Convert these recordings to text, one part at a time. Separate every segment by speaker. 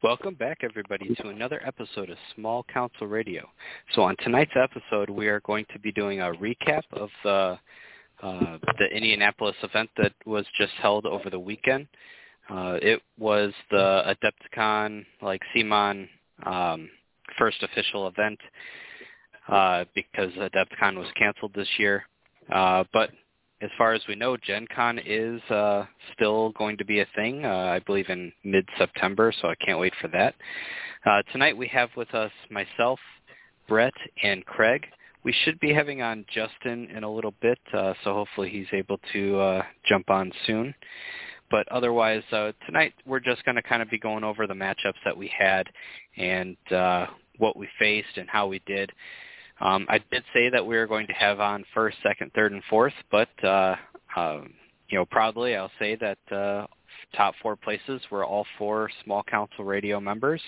Speaker 1: Welcome back, everybody, to another episode of Small Council Radio. So on tonight's episode, we are going to be doing a recap of the uh, the Indianapolis event that was just held over the weekend. Uh, it was the Adepticon, like CMON, um, first official event uh, because Adepticon was canceled this year. Uh, but as far as we know, Gen Con is uh, still going to be a thing, uh, I believe in mid-September, so I can't wait for that. Uh, tonight we have with us myself, Brett, and Craig. We should be having on Justin in a little bit, uh, so hopefully he's able to uh, jump on soon. But otherwise, uh, tonight we're just going to kind of be going over the matchups that we had and what we faced and how we did. Um, I did say that we were going to have on first, second, third, and fourth, but uh, uh, you know, proudly I'll say that uh, top four places were all four small council radio members.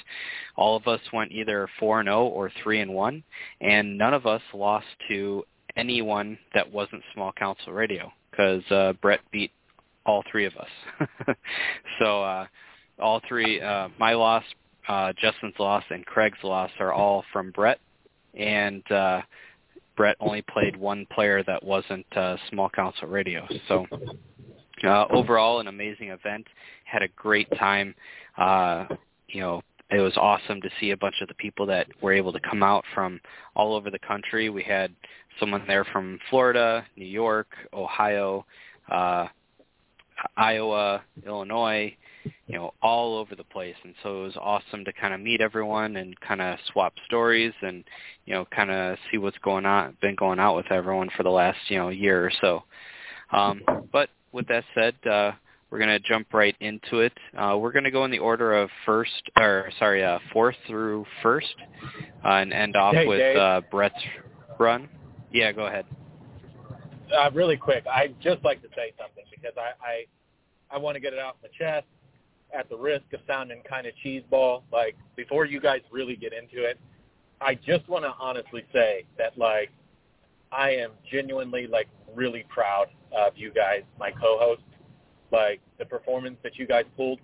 Speaker 1: All of us went either four and zero oh or three and one, and none of us lost to anyone that wasn't small council radio because uh, Brett beat all three of us. so uh, all three, uh, my loss, uh, Justin's loss, and Craig's loss are all from Brett and uh, Brett only played one player that wasn't uh, small council radio. So uh, overall, an amazing event. Had a great time. Uh, you know, it was awesome to see a bunch of the people that were able to come out from all over the country. We had someone there from Florida, New York, Ohio, uh, Iowa, Illinois, you know, all over the place. And so it was awesome to kind of meet everyone and kind of swap stories and, you know, kind of see what's going on, been going out with everyone for the last, you know, year or so. Um, but with that said, uh, we're going to jump right into it. Uh, we're going to go in the order of first, or sorry, uh, fourth through first, uh, and end off
Speaker 2: hey,
Speaker 1: with uh, Brett's run. Yeah, go ahead.
Speaker 2: Uh, really quick, I'd just like to say something because I, I I want to get it out in the chest at the risk of sounding kind of cheeseball. Like before you guys really get into it, I just want to honestly say that like I am genuinely like really proud of you guys, my co-hosts. Like the performance that you guys pulled.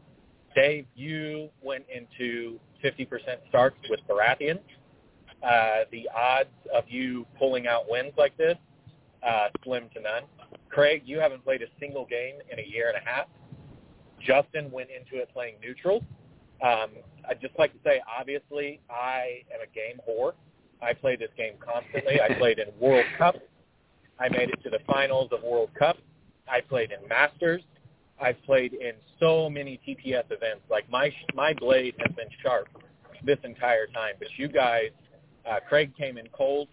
Speaker 2: Dave, you went into 50% starts with Baratheon. Uh, the odds of you pulling out wins like this, uh, slim to none. Craig, you haven't played a single game in a year and a half. Justin went into it playing neutral. Um, I'd just like to say, obviously, I am a game whore. I play this game constantly. I played in World Cup. I made it to the finals of World Cup. I played in Masters. I've played in so many TTS events. Like my my blade has been sharp this entire time. But you guys, uh, Craig came in cold.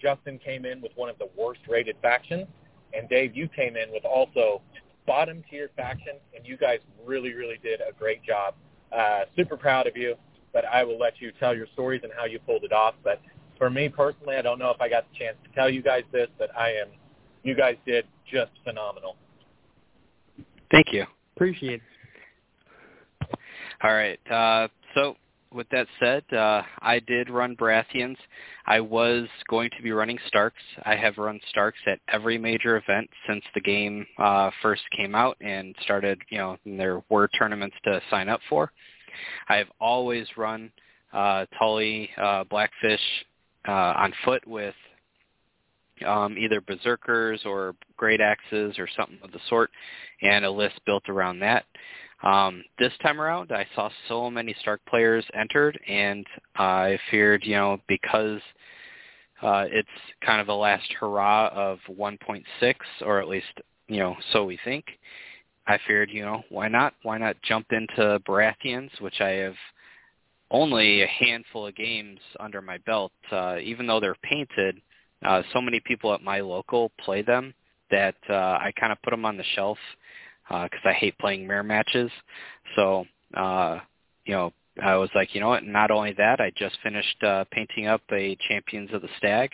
Speaker 2: Justin came in with one of the worst rated factions, and Dave, you came in with also bottom tier faction, and you guys really, really did a great job. Uh, super proud of you, but I will let you tell your stories and how you pulled it off. But for me personally, I don't know if I got the chance to tell you guys this, but I am, you guys did just phenomenal.
Speaker 1: Thank you.
Speaker 3: Appreciate it.
Speaker 1: All right. Uh, so with that said, uh, I did run Baratheons. I was going to be running Starks. I have run Starks at every major event since the game uh, first came out and started, you know, there were tournaments to sign up for. I have always run uh, Tully, uh, Blackfish uh, on foot with um, either berserkers or great axes or something of the sort, and a list built around that. Um, this time around, I saw so many Stark players entered, and I feared, you know, because uh, it's kind of a last hurrah of 1.6, or at least, you know, so we think. I feared, you know, why not? Why not jump into Baratheons, which I have only a handful of games under my belt. Uh, even though they're painted, uh, so many people at my local play them that uh, I kind of put them on the shelf because uh, I hate playing mirror matches. So, uh, you know, I was like, you know what? Not only that, I just finished uh, painting up a Champions of the Stag,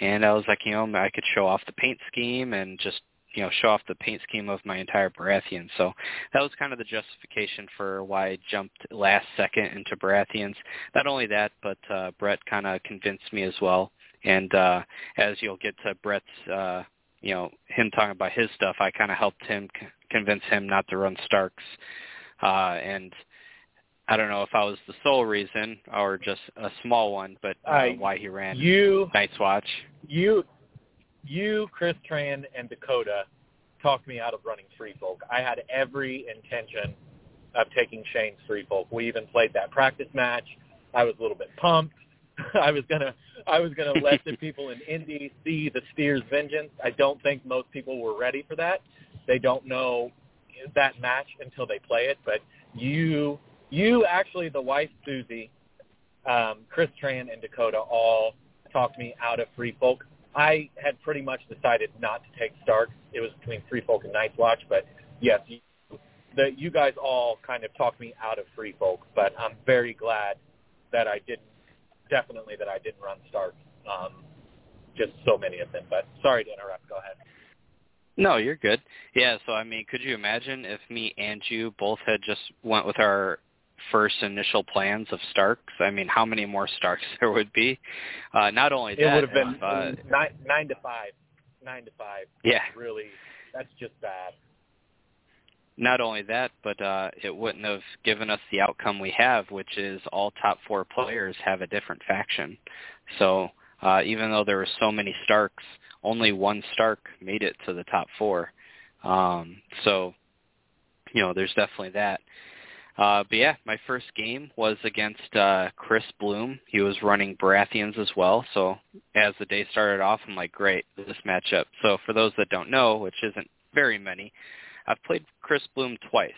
Speaker 1: and I was like, you know, I could show off the paint scheme and just you know show off the paint scheme of my entire Baratheon. So that was kind of the justification for why I jumped last second into Baratheons. Not only that, but uh, Brett kind of convinced me as well. And uh, as you'll get to Brett's, uh, you know, him talking about his stuff, I kind of helped him convince him not to run Starks. Uh, and I don't know if I was the sole reason or just a small one, but uh, why he ran
Speaker 2: You,
Speaker 1: Night's Watch.
Speaker 2: you, you, Chris Tran, and Dakota talked me out of running Free Folk. I had every intention of taking Shane's Free Folk. We even played that practice match. I was a little bit pumped. I was gonna, I was gonna let the people in Indy see the Styr's vengeance. I don't think most people were ready for that. They don't know that match until they play it. But you, you actually, the wife Susie, um, Chris Tran, and Dakota all talked me out of Free Folk. I had pretty much decided not to take Stark. It was between Free Folk and Night's Watch, but yes, you, the, you guys all kind of talked me out of Free Folk. But I'm very glad that I didn't. Definitely that I didn't run Stark. Um, just so many of them. But sorry to interrupt. Go ahead.
Speaker 1: No, you're good. Yeah, so I mean, could you imagine if me and you both had just went with our first initial plans of Starks? I mean, how many more Starks there would be? Uh, not only that, It
Speaker 2: would have been
Speaker 1: uh,
Speaker 2: nine, nine to five. Nine to five.
Speaker 1: yeah,
Speaker 2: Really, that's just bad.
Speaker 1: Not only that, but uh, it wouldn't have given us the outcome we have, which is all top four players have a different faction. So uh, even though there were so many Starks, only one Stark made it to the top four. Um, so, you know, there's definitely that. Uh, but yeah, my first game was against uh, Chris Bloom. He was running Baratheons as well. So as the day started off, I'm like, great, this matchup. So for those that don't know, which isn't very many, I've played Chris Bloom twice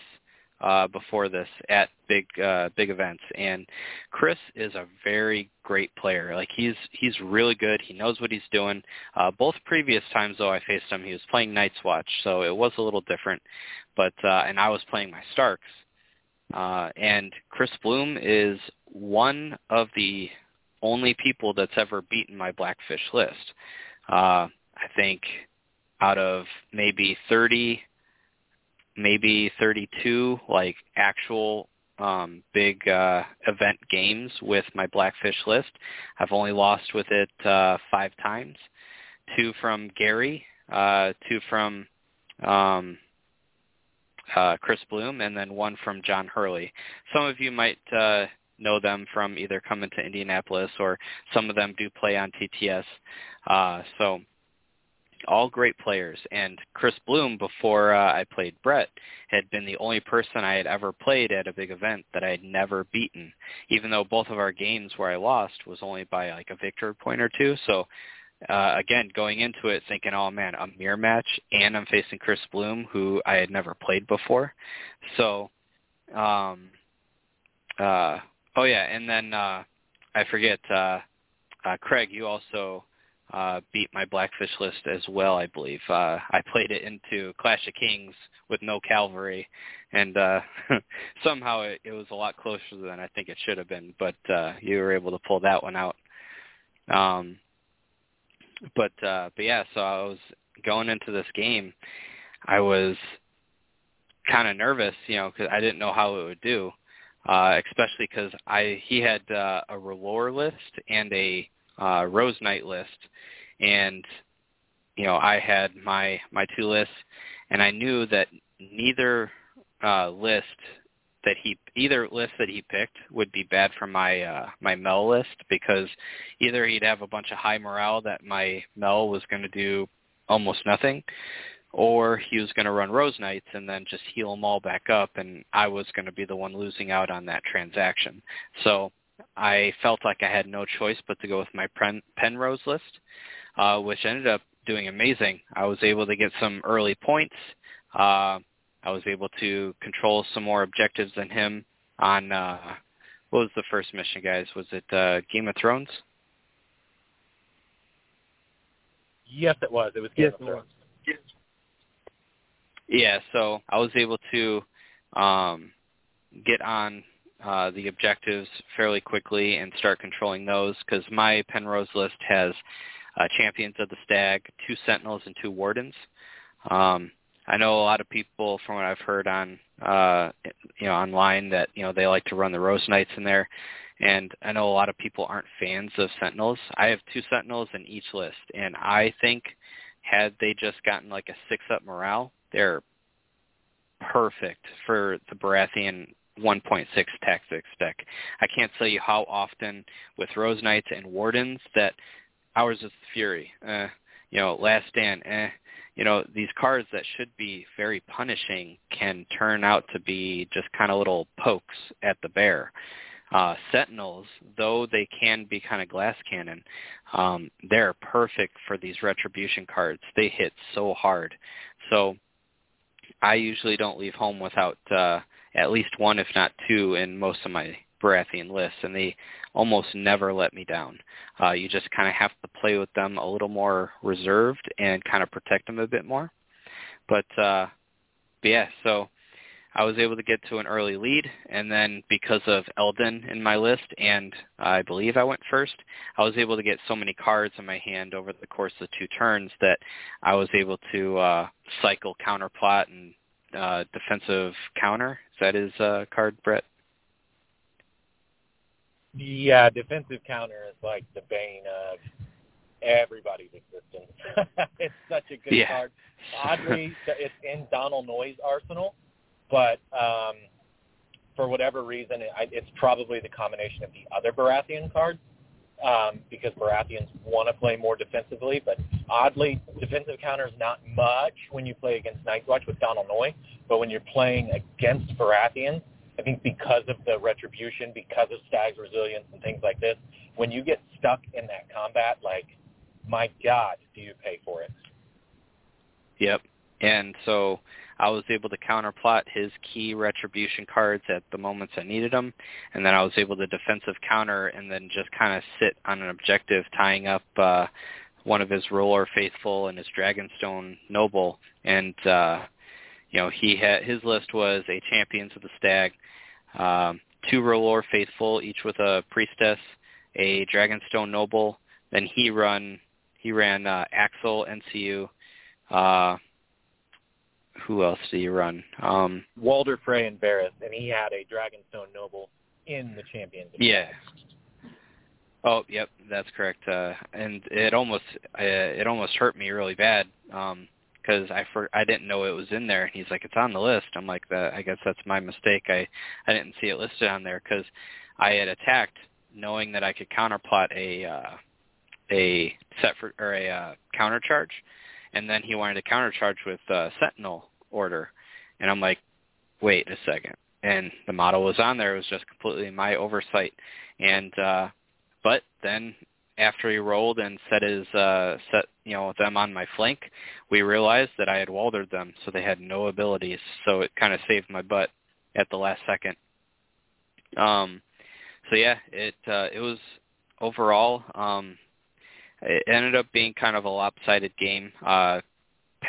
Speaker 1: uh, before this at big uh, big events, and Chris is a very great player. Like he's he's really good. He knows what he's doing. Uh, both previous times though I faced him, he was playing Night's Watch, so it was a little different. But uh, and I was playing my Starks. Uh, and Chris Bloom is one of the only people that's ever beaten my Blackfish list. Uh, I think out of maybe 30, maybe 32 like actual um, big uh, event games with my Blackfish list, I've only lost with it uh, five times. Two from Gary, uh, two from um, uh, Chris Bloom, and then one from John Hurley. Some of you might uh, know them from either coming to Indianapolis or some of them do play on TTS. Uh, so all great players. And Chris Bloom, before uh, I played Brett, had been the only person I had ever played at a big event that I had never beaten, even though both of our games where I lost was only by like a victory point or two. So uh, again, going into it thinking, oh man, a mirror match, and I'm facing Chris Bloom, who I had never played before. So, um, uh, oh yeah, and then uh, I forget, uh, uh, Craig, you also uh, beat my Blackfish list as well, I believe. Uh, I played it into Clash of Kings with no cavalry, and uh, somehow it, it was a lot closer than I think it should have been, but uh, you were able to pull that one out. Um, but uh but yeah so i was going into this game i was kind of nervous you know because i didn't know how it would do uh especially because i he had uh, a R'hllor list and a uh rose knight list and you know i had my my two lists and i knew that neither uh list that he either list that he picked would be bad for my uh my Mel list because either he'd have a bunch of high morale that my Mel was going to do almost nothing or he was going to run Rose Knights and then just heal them all back up and I was going to be the one losing out on that transaction. So I felt like I had no choice but to go with my Pen, Penrose list, uh, which ended up doing amazing. I was able to get some early points. Uh, I was able to control some more objectives than him on uh what was the first mission guys? Was it uh Game of Thrones?
Speaker 2: Yes, it was. It was Game
Speaker 3: Yes,
Speaker 2: of
Speaker 3: it
Speaker 2: Thrones.
Speaker 1: Yeah, so I was able to um get on uh the objectives fairly quickly and start controlling those cuz my Penrose list has uh Champions of the Stag, two Sentinels and two Wardens. Um I know a lot of people from what I've heard on uh you know online that you know they like to run the Rose Knights in there and I know a lot of people aren't fans of Sentinels. I have two Sentinels in each list and I think had they just gotten like a 6 up morale, they're perfect for the Baratheon 1.6 tactics deck. I can't tell you how often with Rose Knights and Wardens that Hours of Fury, eh, you know, Last Stand, eh, you know, these cards that should be very punishing can turn out to be just kind of little pokes at the bear. Uh, Sentinels, though they can be kind of glass cannon, um, they're perfect for these retribution cards. They hit so hard. So I usually don't leave home without uh, at least one, if not two, in most of my Baratheon lists, and they almost never let me down. Uh, you just kind of have to play with them a little more reserved and kind of protect them a bit more. But, uh, but yeah, so I was able to get to an early lead, and then because of Elden in my list, and I believe I went first, I was able to get so many cards in my hand over the course of two turns that I was able to uh, cycle counterplot and uh, defensive counter. Is that his uh, card, Brett?
Speaker 4: Yeah, defensive counter is like the bane of everybody's existence. it's such a good
Speaker 1: yeah.
Speaker 4: card. Oddly, it's in Donal Noye's arsenal but um, for whatever reason, it, it's probably the combination of the other Baratheon cards um, because Baratheons want to play more defensively. But oddly, defensive counter is not much when you play against Night's Watch with Donal Noye. But when you're playing against Baratheons, I think because of the retribution, because of Stag's resilience and things like this, when you get stuck in that combat, like, my God, do you pay for it?
Speaker 1: Yep. And so I was able to counterplot his key retribution cards at the moments I needed them, and then I was able to defensive counter and then just kind of sit on an objective tying up uh, one of his R'hllor Faithful and his Dragonstone Noble, and uh, you know he had his list was a Champions of the Stag, um, two R'hllor Faithful, each with a Priestess, a Dragonstone Noble. Then he run he ran uh, Axell NCU. Uh, who else did he run? Um,
Speaker 4: Walder Frey and Varys, and he had a Dragonstone Noble in the Champions.
Speaker 1: Yeah. Oh, yep, that's correct. Uh, and it almost uh, it almost hurt me really bad because um, I for, I didn't know it was in there. And he's like, "It's on the list." I'm like, "That I guess that's my mistake. I I didn't see it listed on there because I had attacked knowing that I could counterplot a uh, a set for or a uh, counter charge, and then he wanted to countercharge with uh, Sentinel order, and I'm like, wait a second, and the model was on there. It was just completely my oversight, and uh, but then after he rolled and set his uh, set you know them on my flank, we realized that I had Waldered them, so they had no abilities. So it kind of saved my butt at the last second. Um, so yeah, it uh, it was overall um, it ended up being kind of a lopsided game. Uh,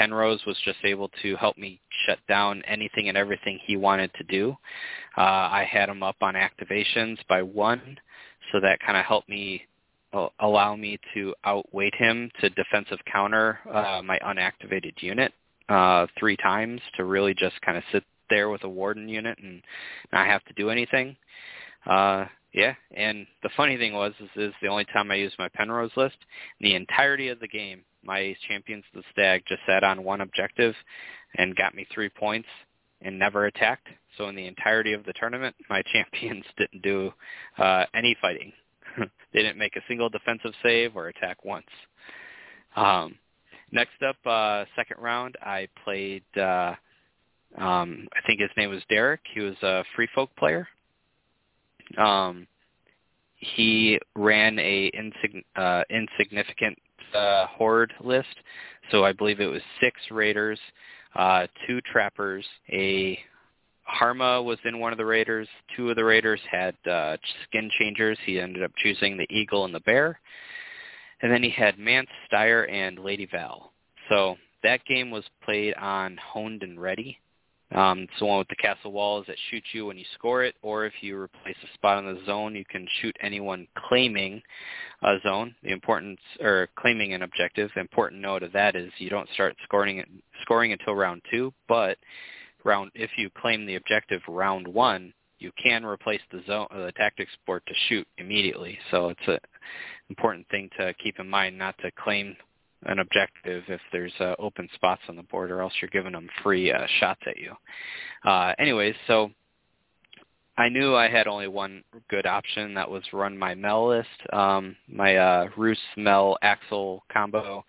Speaker 1: Penrose was just able to help me shut down anything and everything he wanted to do. Uh, I had him up on activations by one, so that kind of helped me uh, allow me to outweight him to defensive counter uh, my unactivated unit uh, three times to really just kind of sit there with a warden unit and not have to do anything. Uh, yeah, and the funny thing was, is, is the only time I used my Penrose list. In the entirety of the game, my Champions the Stag just sat on one objective and got me three points and never attacked. So in the entirety of the tournament, my champions didn't do uh, any fighting. they didn't make a single defensive save or attack once. Um, next up, uh, second round, I played. Uh, um, I think his name was Derek. He was a free folk player. Um, he ran a insig- uh, insignificant uh, horde list. So I believe it was six raiders, uh, two trappers, a Harma was in one of the raiders. Two of the raiders had uh, skin changers. He ended up choosing the eagle and the bear. And then he had Mance, Styr, and Lady Val. So that game was played on Honed and Ready. Um, it's the one with the castle walls that shoots you when you score it, or if you replace a spot on the zone, you can shoot anyone claiming a zone. The importance, or claiming an objective. The important note of that is you don't start scoring scoring until round two, but round if you claim the objective round one, you can replace the zone, the tactics board to shoot immediately. So it's an important thing to keep in mind, not to claim an objective if there's uh, open spots on the board, or else you're giving them free uh, shots at you. Uh, anyways, so I knew I had only one good option that was run my Mel list, um, my uh, Roos Mel Axell combo,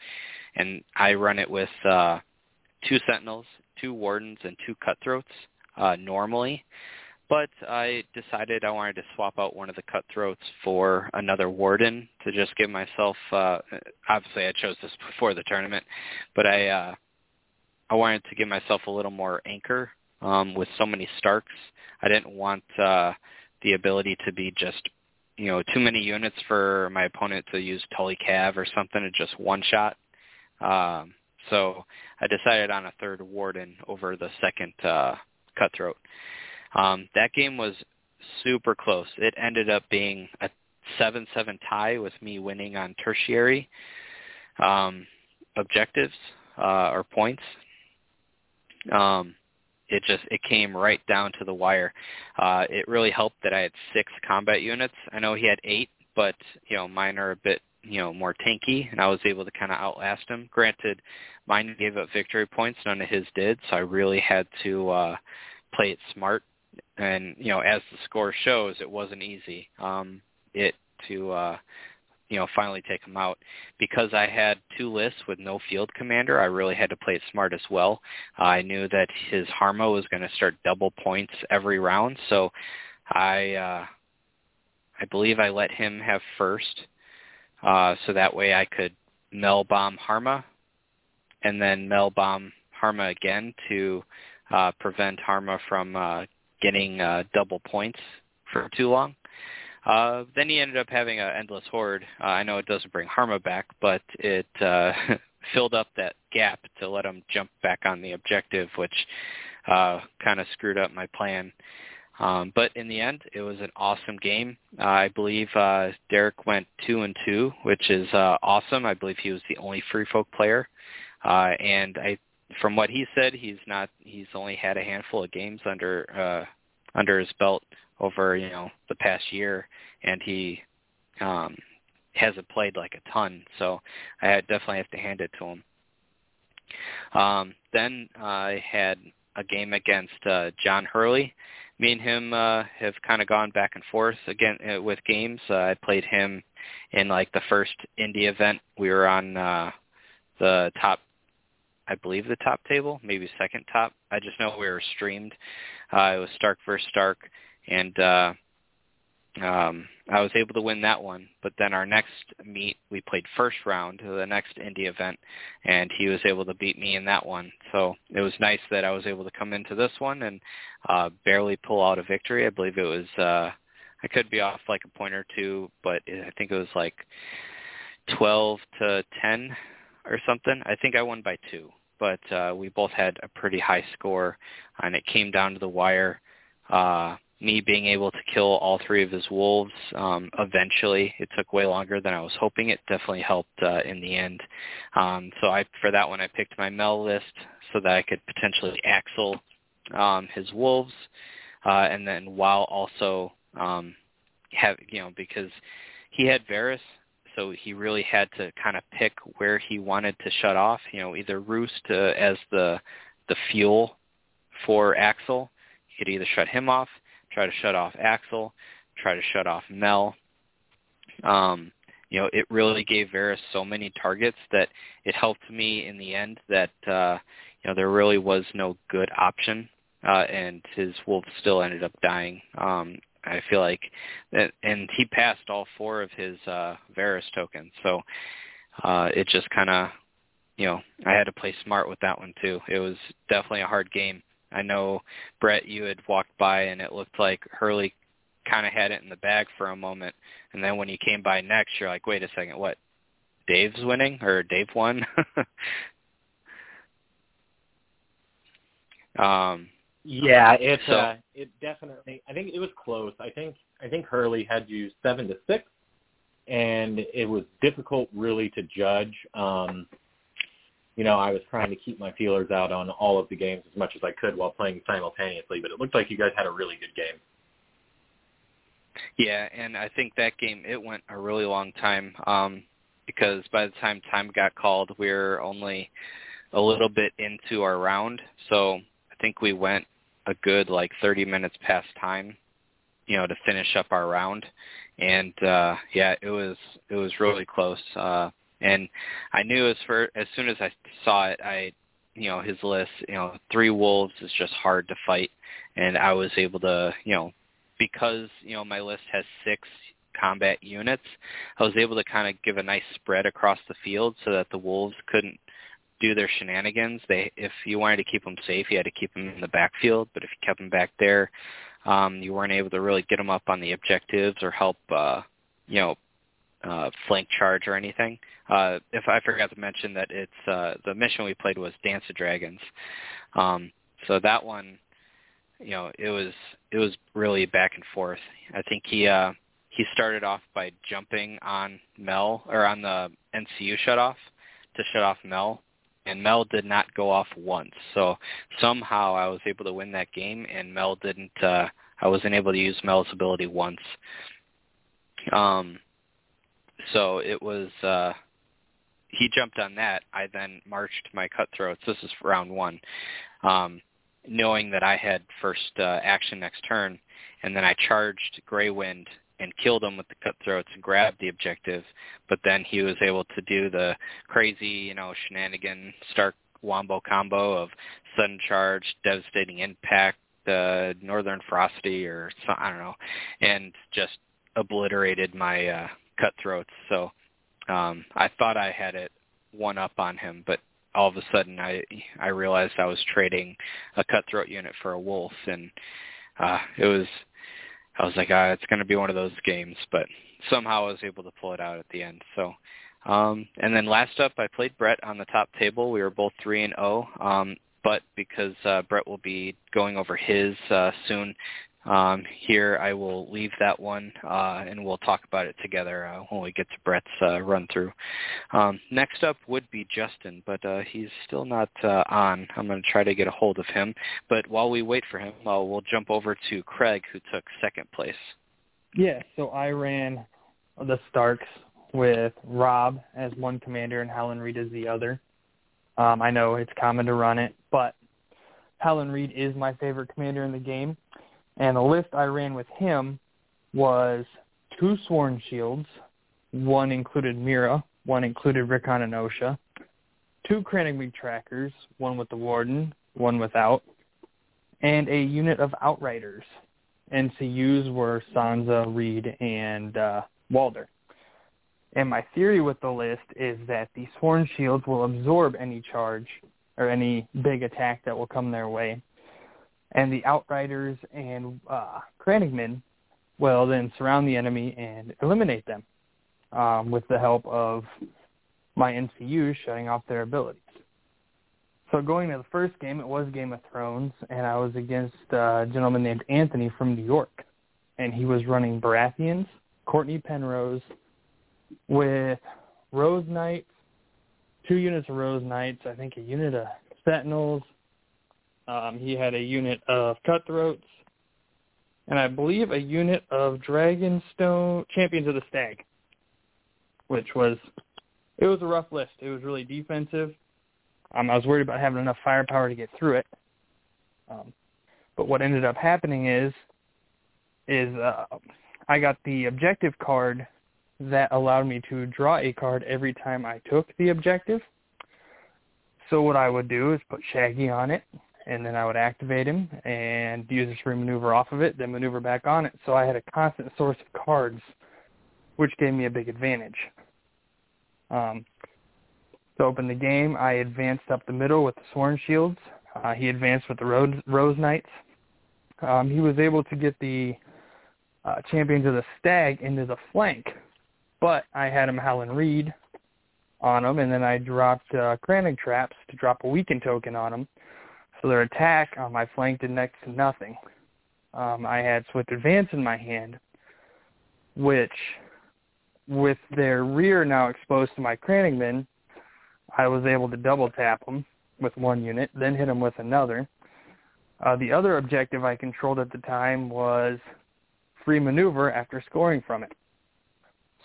Speaker 1: and I run it with uh, two Sentinels, two Wardens, and two Cutthroats uh, normally. But I decided I wanted to swap out one of the Cutthroats for another Warden to just give myself. Uh, obviously, I chose this before the tournament, but I uh, I wanted to give myself a little more anchor um, with so many Starks. I didn't want uh, the ability to be just you know too many units for my opponent to use Tully Cav or something to just one shot. Um, so I decided on a third Warden over the second uh, Cutthroat. Um, that game was super close. It ended up being a 7-7 tie with me winning on tertiary um, objectives uh, or points. Um, it just it came right down to the wire. Uh, it really helped that I had six combat units. I know he had eight, but you know mine are a bit you know more tanky, and I was able to kind of outlast him. Granted, mine gave up victory points, none of his did, so I really had to uh, play it smart. And you know, as the score shows, it wasn't easy. Um, it to uh, you know finally take him out because I had two lists with no field commander. I really had to play it smart as well. I knew that his Harma was going to start double points every round, so I uh, I believe I let him have first, uh, so that way I could Mel bomb Harma, and then Mel bomb Harma again to uh, prevent Harma from uh, getting uh, double points for too long. Uh, then he ended up having an endless horde. Uh, I know it doesn't bring Harma back, but it uh, filled up that gap to let him jump back on the objective, which uh, kind of screwed up my plan. Um, but in the end, it was an awesome game. Uh, I believe uh, Derek went two and two, which is uh, awesome. I believe he was the only free folk player, uh, and I, from what he said, he's not. He's only had a handful of games under uh, under his belt over you know the past year, and he um, hasn't played like a ton. So I definitely have to hand it to him. Um, then I had a game against uh, John Hurley. Me and him uh, have kind of gone back and forth again uh, with games. Uh, I played him in like the first Indy event. We were on uh, the top, I believe the top table, maybe second top. I just know we were streamed. Uh, it was Stark versus Stark, and uh, um, I was able to win that one. But then our next meet, we played first round to the next Indy event, and he was able to beat me in that one. So it was nice that I was able to come into this one and uh, barely pull out a victory. I believe it was uh, I could be off like a point or two, but I think it was like 12 to 10 or something. I think I won by two, but uh, we both had a pretty high score, and it came down to the wire. Uh, me being able to kill all three of his wolves um, eventually. It took way longer than I was hoping. It definitely helped uh, in the end. Um, so I for that one I picked my Mel list so that I could potentially axle um, his wolves, uh, and then while also um, have you know because he had Varys, so he really had to kind of pick where he wanted to shut off. You know, either Roost uh, as the the fuel for Axell. He could either shut him off try to shut off Axell, try to shut off Mel. Um, you know, it really gave Varys so many targets that it helped me in the end that uh, you know there really was no good option, uh, and his wolf still ended up dying. Um, I feel like, that, and he passed all four of his uh, Varys tokens, so uh, it just kind of, you know, I had to play smart with that one too. It was definitely a hard game. I know Brett, you had walked by and it looked like Hurley kind of had it in the bag for a moment, and then when you came by next, you're like, wait a second, what? Dave's winning or Dave won? um,
Speaker 4: yeah, it's so, uh, it definitely. I think it was close. I think I think Hurley had you seven to six, and it was difficult really to judge. Um, you know, I was trying to keep my feelers out on all of the games as much as I could while playing simultaneously, but it looked like you guys had a really good game.
Speaker 1: Yeah, and I think that game it went a really long time um because by the time time got called, we were only a little bit into our round. So I think we went a good like 30 minutes past time you know, to finish up our round. And uh, yeah, it was it was really close. Uh, and I knew as for as soon as I saw it, I you know his list, you know, three wolves is just hard to fight, and I was able to you know because you know my list has six combat units, I was able to kind of give a nice spread across the field so that the wolves couldn't do their shenanigans. They, if you wanted to keep them safe, you had to keep them in the backfield. But if you kept them back there, um, you weren't able to really get them up on the objectives or help, uh, you know, uh, flank charge or anything. Uh, if I forgot to mention that it's uh, the mission we played was Dance of Dragons. Um, so that one, you know, it was it was really back and forth. I think he uh, he started off by jumping on Mel or on the NCU shut off to shut off Mel, and Mel did not go off once. So somehow I was able to win that game, and Mel didn't. Uh, I wasn't able to use Mel's ability once. Um, so it was. Uh, he jumped on that. I then marched my cutthroats. This is round one, um, knowing that I had first uh, action next turn, and then I charged Grey Wind and killed him with the cutthroats and grabbed the objective. But then he was able to do the crazy, you know, shenanigan Stark wombo combo of sudden charge, devastating impact, uh, northern frosty, or some, I don't know, and just obliterated my uh, cutthroats. So um, I thought I had it one up on him, but all of a sudden I I realized I was trading a cutthroat unit for a wolf, and uh, it was I was like, ah, it's going to be one of those games, but somehow I was able to pull it out at the end. So, um, and then last up, I played Brett on the top table. We were both three and zero, oh, um, but because uh, Brett will be going over his uh, soon, um, here I will leave that one uh, and we'll talk about it together uh, when we get to Brett's uh, run through. Um, next up would be Justin, but uh, he's still not uh, on. I'm going to try to get a hold of him. But while we wait for him, uh, we'll jump over to Craig, who took second place.
Speaker 3: Yeah, so I ran the Starks with Robb as one commander and Howland Reed as the other. Um, I know it's common to run it, but Howland Reed is my favorite commander in the game and the list I ran with him was two Sworn Shields. One included Meera. One included Rickon and Osha. Two Crannogman Trackers, one with the Warden, one without. And a unit of Outriders. NCUs were Sansa, Reed, and uh, Walder. And my theory with the list is that the Sworn Shields will absorb any charge or any big attack that will come their way and the Outriders and uh, Crannogman will then surround the enemy and eliminate them um, with the help of my NCUs shutting off their abilities. So going to the first game, it was Game of Thrones, and I was against a gentleman named Anthony from New York, and he was running Baratheons, Courtney Penrose, with Rose Knights, two units of Rose Knights, I think a unit of Sentinels, um, he had a unit of cutthroats, and I believe a unit of Dragonstone Champions of the Stag, which was it was a rough list. It was really defensive. Um, I was worried about having enough firepower to get through it. Um, but what ended up happening is is uh, I got the objective card that allowed me to draw a card every time I took the objective. So what I would do is put Shaggy on it, and then I would activate him and use his free maneuver off of it, then maneuver back on it. So I had a constant source of cards, which gave me a big advantage. Um, to open the game, I advanced up the middle with the Sworn Shields. Uh, he advanced with the Rose, Rose Knights. Um, he was able to get the uh, Champions of the Stag into the flank, but I had him Howland Reed on him, and then I dropped uh, Cranning Traps to drop a weaken token on him so their attack on my flank did next to nothing. Um, I had Swift Advance in my hand, which, with their rear now exposed to my Crannogman, I was able to double tap them with one unit, then hit them with another. Uh, the other objective I controlled at the time was free maneuver after scoring from it.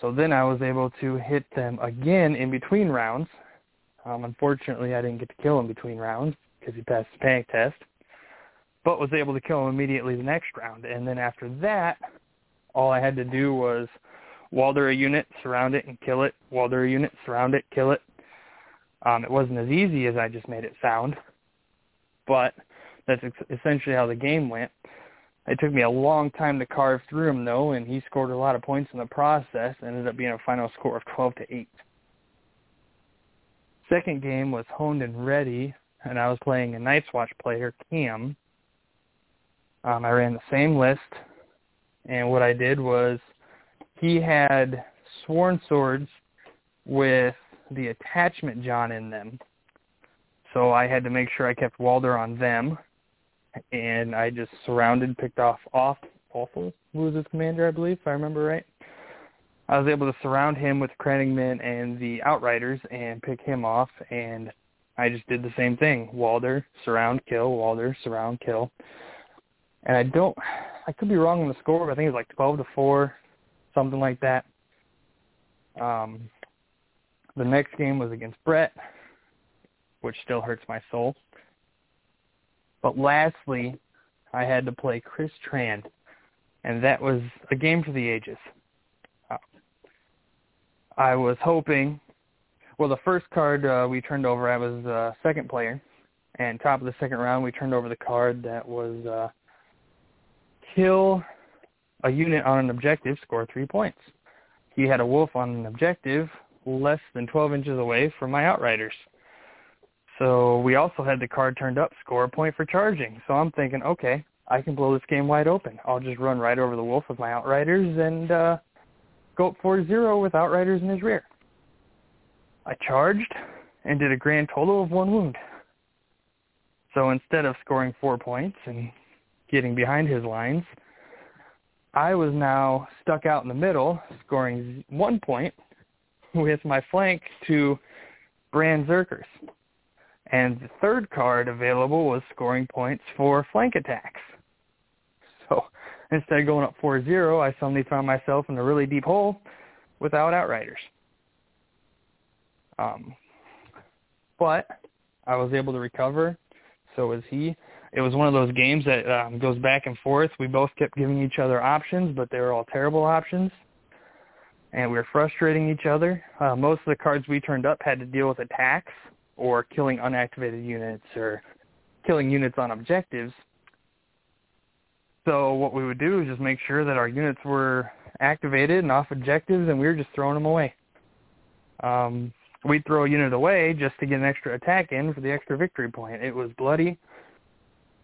Speaker 3: So then I was able to hit them again in between rounds. Um, unfortunately, I didn't get to kill them between rounds because he passed the panic test. but was able to kill him immediately the next round. And then after that, all I had to do was Walder a unit, surround it, and kill it. Walder a unit, surround it, kill it. Um, it wasn't as easy as I just made it sound, but that's ex- essentially how the game went. It took me a long time to carve through him though, and he scored a lot of points in the process. Ended up being a final score of 12 to 8. Second game was honed and ready, and I was playing a Night's Watch player, Cam. Um, I ran the same list, and what I did was he had sworn swords with the attachment Jon in them. So I had to make sure I kept Walder on them, and I just surrounded, picked off off Awful, who was his commander, I believe, if I remember right. I was able to surround him with Crannogmen and the Outriders and pick him off, and I just did the same thing. Walder, surround, kill, Walder, surround, kill. And I don't, I could be wrong on the score, but I think it was like 12 to 4, something like that. Um, the next game was against Brett, which still hurts my soul. But lastly, I had to play Chris Tran, and that was a game for the ages. Uh, I was hoping, well, the first card uh, we turned over, I was uh, second player, and top of the second round, we turned over the card that was uh, kill a unit on an objective, score three points. He had a wolf on an objective less than 12 inches away from my outriders. So we also had the card turned up, score a point for charging. So I'm thinking, okay, I can blow this game wide open. I'll just run right over the wolf with my outriders and uh, go up 4-0 with outriders in his rear. I charged and did a grand total of one wound. So instead of scoring four points and getting behind his lines, I was now stuck out in the middle, scoring one point with my flank to Bran Zerkers. And the third card available was scoring points for flank attacks. So instead of going up 4-0, I suddenly found myself in a really deep hole without outriders. Um, but I was able to recover. So was he. It was one of those games that um, goes back and forth. We both kept giving each other options, but they were all terrible options and we were frustrating each other. Uh, most of the cards we turned up had to deal with attacks or killing unactivated units or killing units on objectives. So what we would do is just make sure that our units were activated and off objectives, and we were just throwing them away. Um, we'd throw a unit away just to get an extra attack in for the extra victory point. It was bloody.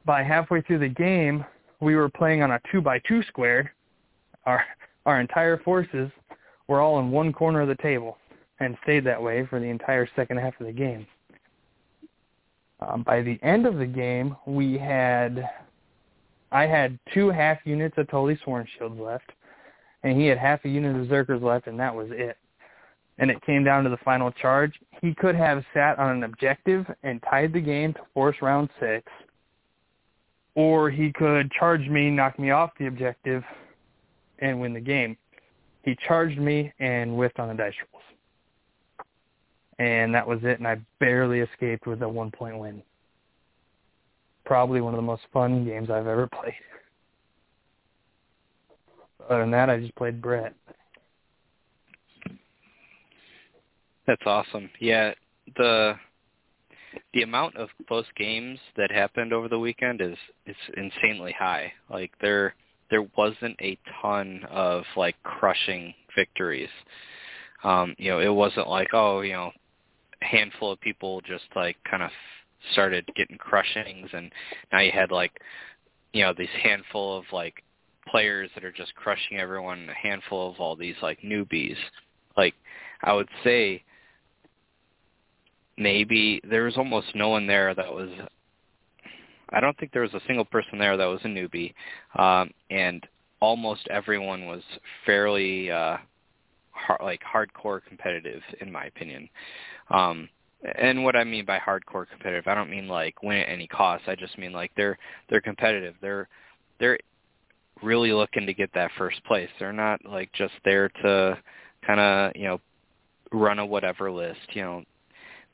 Speaker 3: By halfway through the game, we were playing on a two by two square. Our our entire forces were all in one corner of the table and stayed that way for the entire second half of the game. Um, by the end of the game, we had I had two half units of Tully Sworn Shields left, and he had half a unit of Zerkers left, and that was it. And it came down to the final charge. He could have sat on an objective and tied the game to force round six, or he could charge me, knock me off the objective, and win the game he charged me and whiffed on the dice rolls. And that was it, and I barely escaped with a one-point win. Probably one of the most fun games I've ever played. Other than that, I just played Brett.
Speaker 1: That's awesome. Yeah, the the amount of close games that happened over the weekend is is insanely high. Like there there wasn't a ton of like crushing victories. Um, you know, it wasn't like, oh, you know, a handful of people just like kind of started getting crushings and now you had like, you know, these handful of like players that are just crushing everyone, a handful of all these like newbies. Like I would say maybe there was almost no one there that was I don't think there was a single person there that was a newbie, um, and almost everyone was fairly uh, hard, like hardcore competitive, in my opinion. Um, and what I mean by hardcore competitive, I don't mean like win at any cost. I just mean like they're they're competitive. They're they're really looking to get that first place. They're not like just there to kind of you know run a whatever list. You know,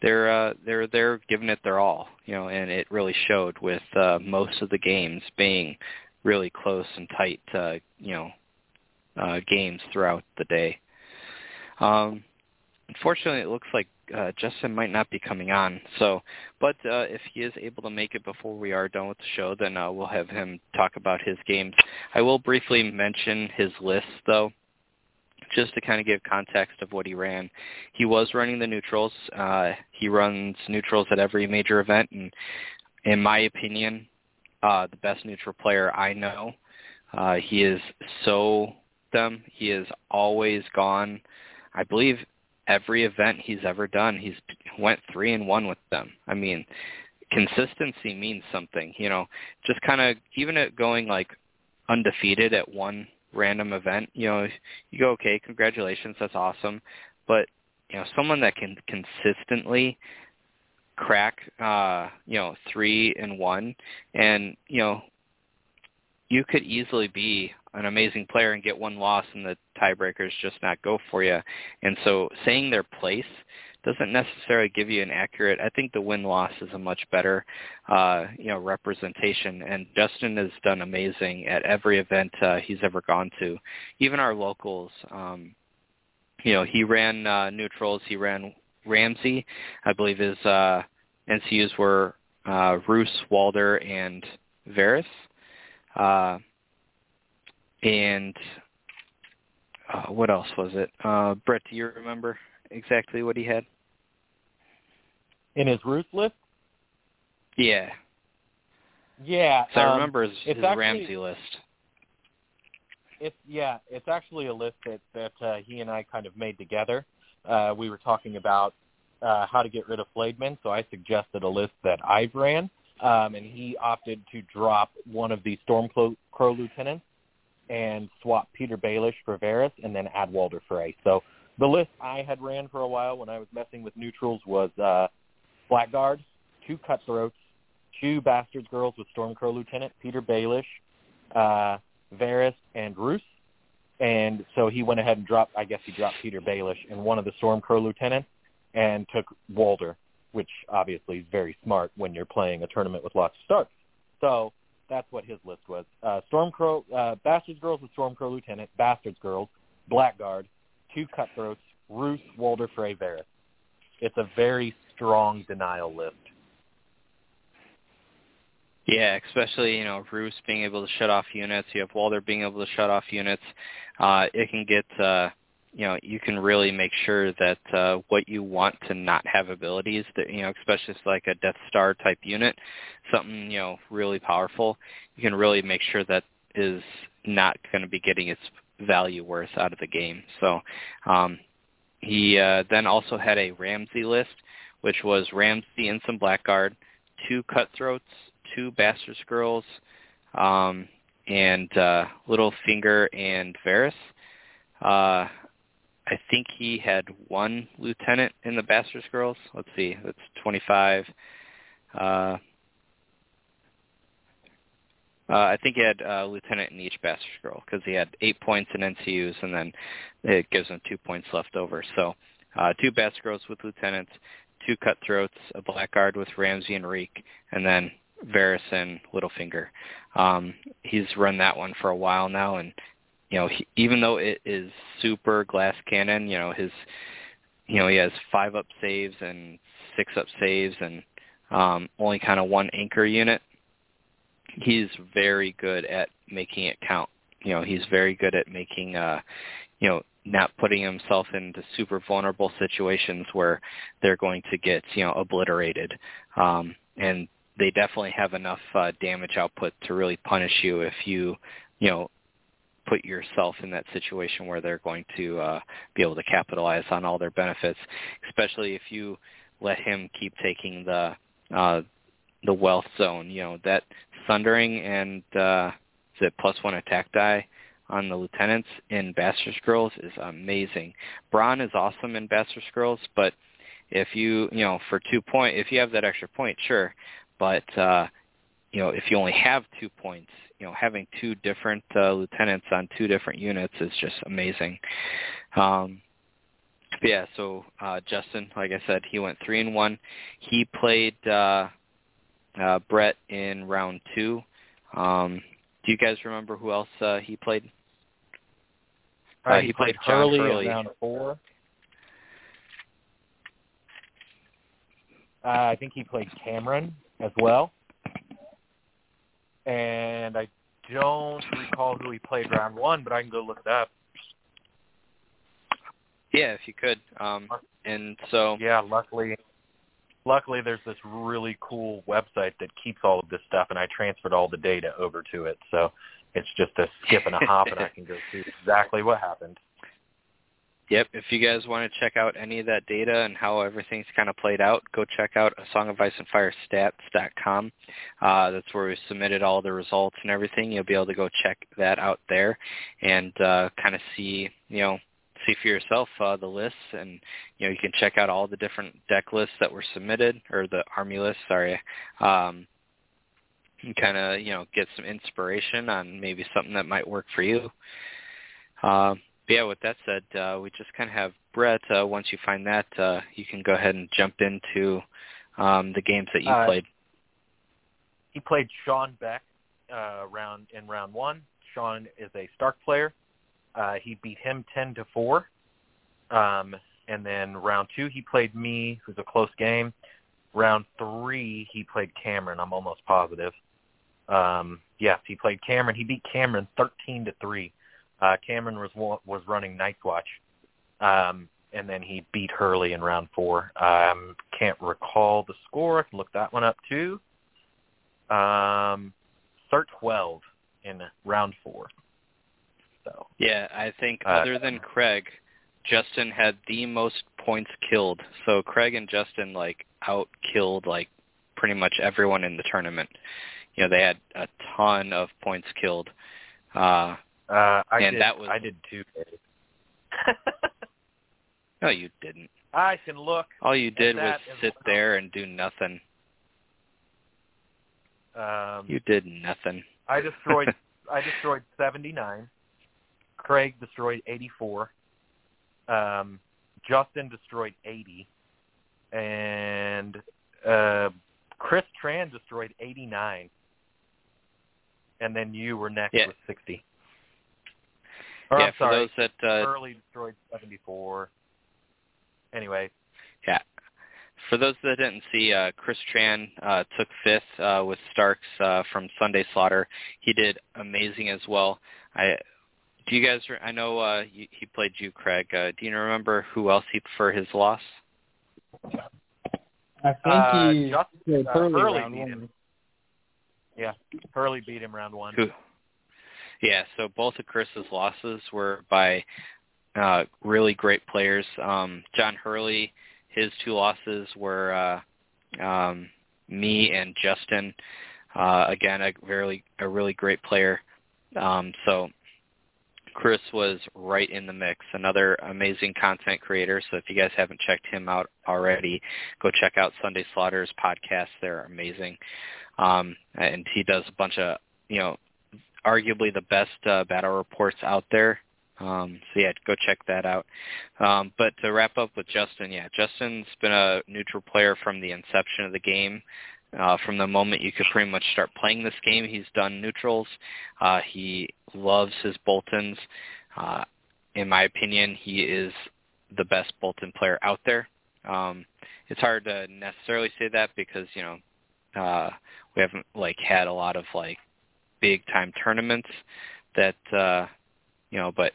Speaker 1: they're uh, they're they're giving it their all, you know, and it really showed with uh, most of the games being really close and tight, uh, you know, uh, games throughout the day. Um, unfortunately, it looks like uh, Justin might not be coming on. So, but uh, if he is able to make it before we are done with the show, then uh, we'll have him talk about his games. I will briefly mention his list, though, just to kind of give context of what he ran. He was running the neutrals. Uh, he runs neutrals at every major event, and in my opinion, uh, the best neutral player I know. Uh, he is so them. He has always gone. I believe every event he's ever done, he's went three and one with them. I mean, consistency means something. You know, just kind of even going like undefeated at one random event, you know, you go, okay, congratulations, that's awesome. But you know, someone that can consistently crack, uh, you know, three and one, and you know, you could easily be an amazing player and get one loss and the tiebreakers just not go for you. And so saying their place doesn't necessarily give you an accurate. I think the win loss is a much better, uh, you know, representation. And Justin has done amazing at every event uh, he's ever gone to, even our locals. Um, you know, he ran uh, neutrals. He ran Ramsay. I believe his uh, NCUs were uh, Roose, Walder, and Varys. Uh, and uh, what else was it? Uh, Brett, do you remember exactly what he had
Speaker 2: in his list?
Speaker 1: Yeah.
Speaker 2: Yeah.
Speaker 1: So
Speaker 2: um,
Speaker 1: I remember his, his
Speaker 2: actually,
Speaker 1: Ramsay list.
Speaker 2: It's yeah, it's actually a list that that uh, he and I kind of made together. Uh, we were talking about uh, how to get rid of Flayed Men, so I suggested a list that I've ran, um, and he opted to drop one of the Stormcrow lieutenants and swap Petyr Baelish for Varys and then add Walder Frey. So the list I had ran for a while when I was messing with neutrals was uh, Blackguard, two Cutthroats, two Bastards Girls with Stormcrow Lieutenant, Petyr Baelish, uh, Varys, and Roose. And so he went ahead and dropped, I guess he dropped Petyr Baelish and one of the Stormcrow Lieutenants and took Walder, which obviously is very smart when you're playing a tournament with lots of starts. So that's what his list was. Uh, Stormcrow, uh, Bastards Girls with Stormcrow Lieutenant, Bastards Girls, Blackguard, two Cutthroats, Roose, Walder Frey, Varys. It's a very strong denial list.
Speaker 1: Yeah, especially you know Roose being able to shut off units. You have Walder being able to shut off units. Uh, it can get uh, you know you can really make sure that uh, what you want to not have abilities that you know especially like a Death Star type unit, something you know really powerful. You can really make sure that is not going to be getting its value worth out of the game. So um, he uh, then also had a Ramsay list, which was Ramsay and some Blackguard, two Cutthroats, two Bastards Girls, um, and uh, Littlefinger and Varys. Uh, I think he had one lieutenant in the Bastards Girls. Let's see, that's 25. Uh, uh, I think he had a lieutenant in each Bastards Girl because he had eight points in NCUs, and then it gives him two points left over. So uh, two Bastards Girls with lieutenants, two Cutthroats, a Blackguard with Ramsay and Reek, and then Varys and Littlefinger. Um, he's run that one for a while now, and you know, he, even though it is super glass cannon, you know, his, you know, he has five up saves and six up saves and um, only kind of one anchor unit. He's very good at making it count. You know, he's very good at making, uh, you know, not putting himself into super vulnerable situations where they're going to get, you know, obliterated. Um, and they definitely have enough uh, damage output to really punish you if you, you know, put yourself in that situation where they're going to uh, be able to capitalize on all their benefits, especially if you let him keep taking the uh, the wealth zone. You know that sundering and uh, is it plus one attack die on the lieutenants in Bastards Girls is amazing. Bronn is awesome in Bastards Girls, but if you you know for two point if you have that extra point, sure, but uh, you know if you only have two points, you know having two different uh, lieutenants on two different units is just amazing. Um, yeah, so uh, Justin, like I said, he went three and one. He played uh, uh, Brett in round two. Um, do you guys remember who else uh, he played?
Speaker 2: Uh, he, he, played, played Hurley, Hurley in round four. Uh, I think he played Cameron as well. And I don't recall who he played round one, but I can go look it up.
Speaker 1: Yeah, if you could. Um, and so
Speaker 2: yeah, luckily, luckily there's this really cool website that keeps all of this stuff, and I transferred all the data over to it. So it's just a skip and a hop, and I can go see exactly what happened.
Speaker 1: Yep. If you guys want to check out any of that data and how everything's kind of played out, go check out a Song of Ice and Fire stats.com. Uh, that's where we submitted all the results and everything. You'll be able to go check that out there and uh, kind of see, you know, see for yourself uh, the lists and you know you can check out all the different deck lists that were submitted or the army lists sorry um and kind of you know get some inspiration on maybe something that might work for you uh, yeah, with that said, uh, we just kind of have Brett. Uh, once you find that, uh, you can go ahead and jump into um, the games that you
Speaker 2: uh,
Speaker 1: played.
Speaker 2: He played Sean Beck uh, round in round one. Sean is a Stark player. Uh, he beat him ten to four. Um, and then round two, he played me, who's a close game. Round three, he played Cameron. I'm almost positive. Um, yes, he played Cameron. He beat Cameron thirteen to three. Uh, Cameron was was running Night's Watch, um, and then he beat Hurley in round four. Um, can't recall the score. I can look that one up too. Um, start twelve in round four. So
Speaker 1: yeah, I think uh, other than Craig, Justin had the most points killed. So Craig and Justin like out killed like pretty much everyone in the tournament. You know, they had a ton of points killed. Uh
Speaker 2: uh, I
Speaker 1: and
Speaker 2: did,
Speaker 1: that was
Speaker 2: I did too.
Speaker 1: no, you didn't.
Speaker 2: I can look.
Speaker 1: All you did was sit well. there and do nothing.
Speaker 2: Um,
Speaker 1: you did nothing.
Speaker 2: I destroyed. I destroyed seventy nine. Craig destroyed eighty four. Um, Justin destroyed eighty, and uh, Chris Tran destroyed eighty nine. And then you were next
Speaker 1: yeah.
Speaker 2: with sixty.
Speaker 1: Or,
Speaker 2: yeah,
Speaker 1: I'm
Speaker 2: sorry,
Speaker 1: for those that uh,
Speaker 2: Hurley destroyed 74. Anyway.
Speaker 1: Yeah. For those that didn't see, uh, Chris Tran uh, took fifth uh, with Starks uh, from Sunday Slaughter. He did amazing as well. I do you guys? I know uh, he, he played you, Craig. Uh, do you remember who else he for his loss?
Speaker 3: I think
Speaker 2: uh,
Speaker 3: he
Speaker 2: just,
Speaker 3: played
Speaker 2: uh,
Speaker 3: Hurley
Speaker 2: Hurley
Speaker 3: round
Speaker 2: beat
Speaker 3: one.
Speaker 2: him. Yeah, Hurley beat him round one.
Speaker 1: Who? Yeah, so both of Chris's losses were by uh, really great players. Um, John Hurley, his two losses were uh, um, me and Justin. Uh, again, a really a really great player. Um, so Chris was right in the mix. Another amazing content creator. So if you guys haven't checked him out already, go check out Sunday Slaughter's podcast. They're amazing. Um, and he does a bunch of you know arguably the best uh, battle reports out there. Um, so yeah, go check that out. Um, but to wrap up with Justin, yeah, Justin's been a neutral player from the inception of the game. Uh, from the moment you could pretty much start playing this game, he's done neutrals. Uh, he loves his Boltons. Uh, in my opinion, he is the best Bolton player out there. Um, it's hard to necessarily say that because you know uh, we haven't like had a lot of like big time tournaments that uh you know but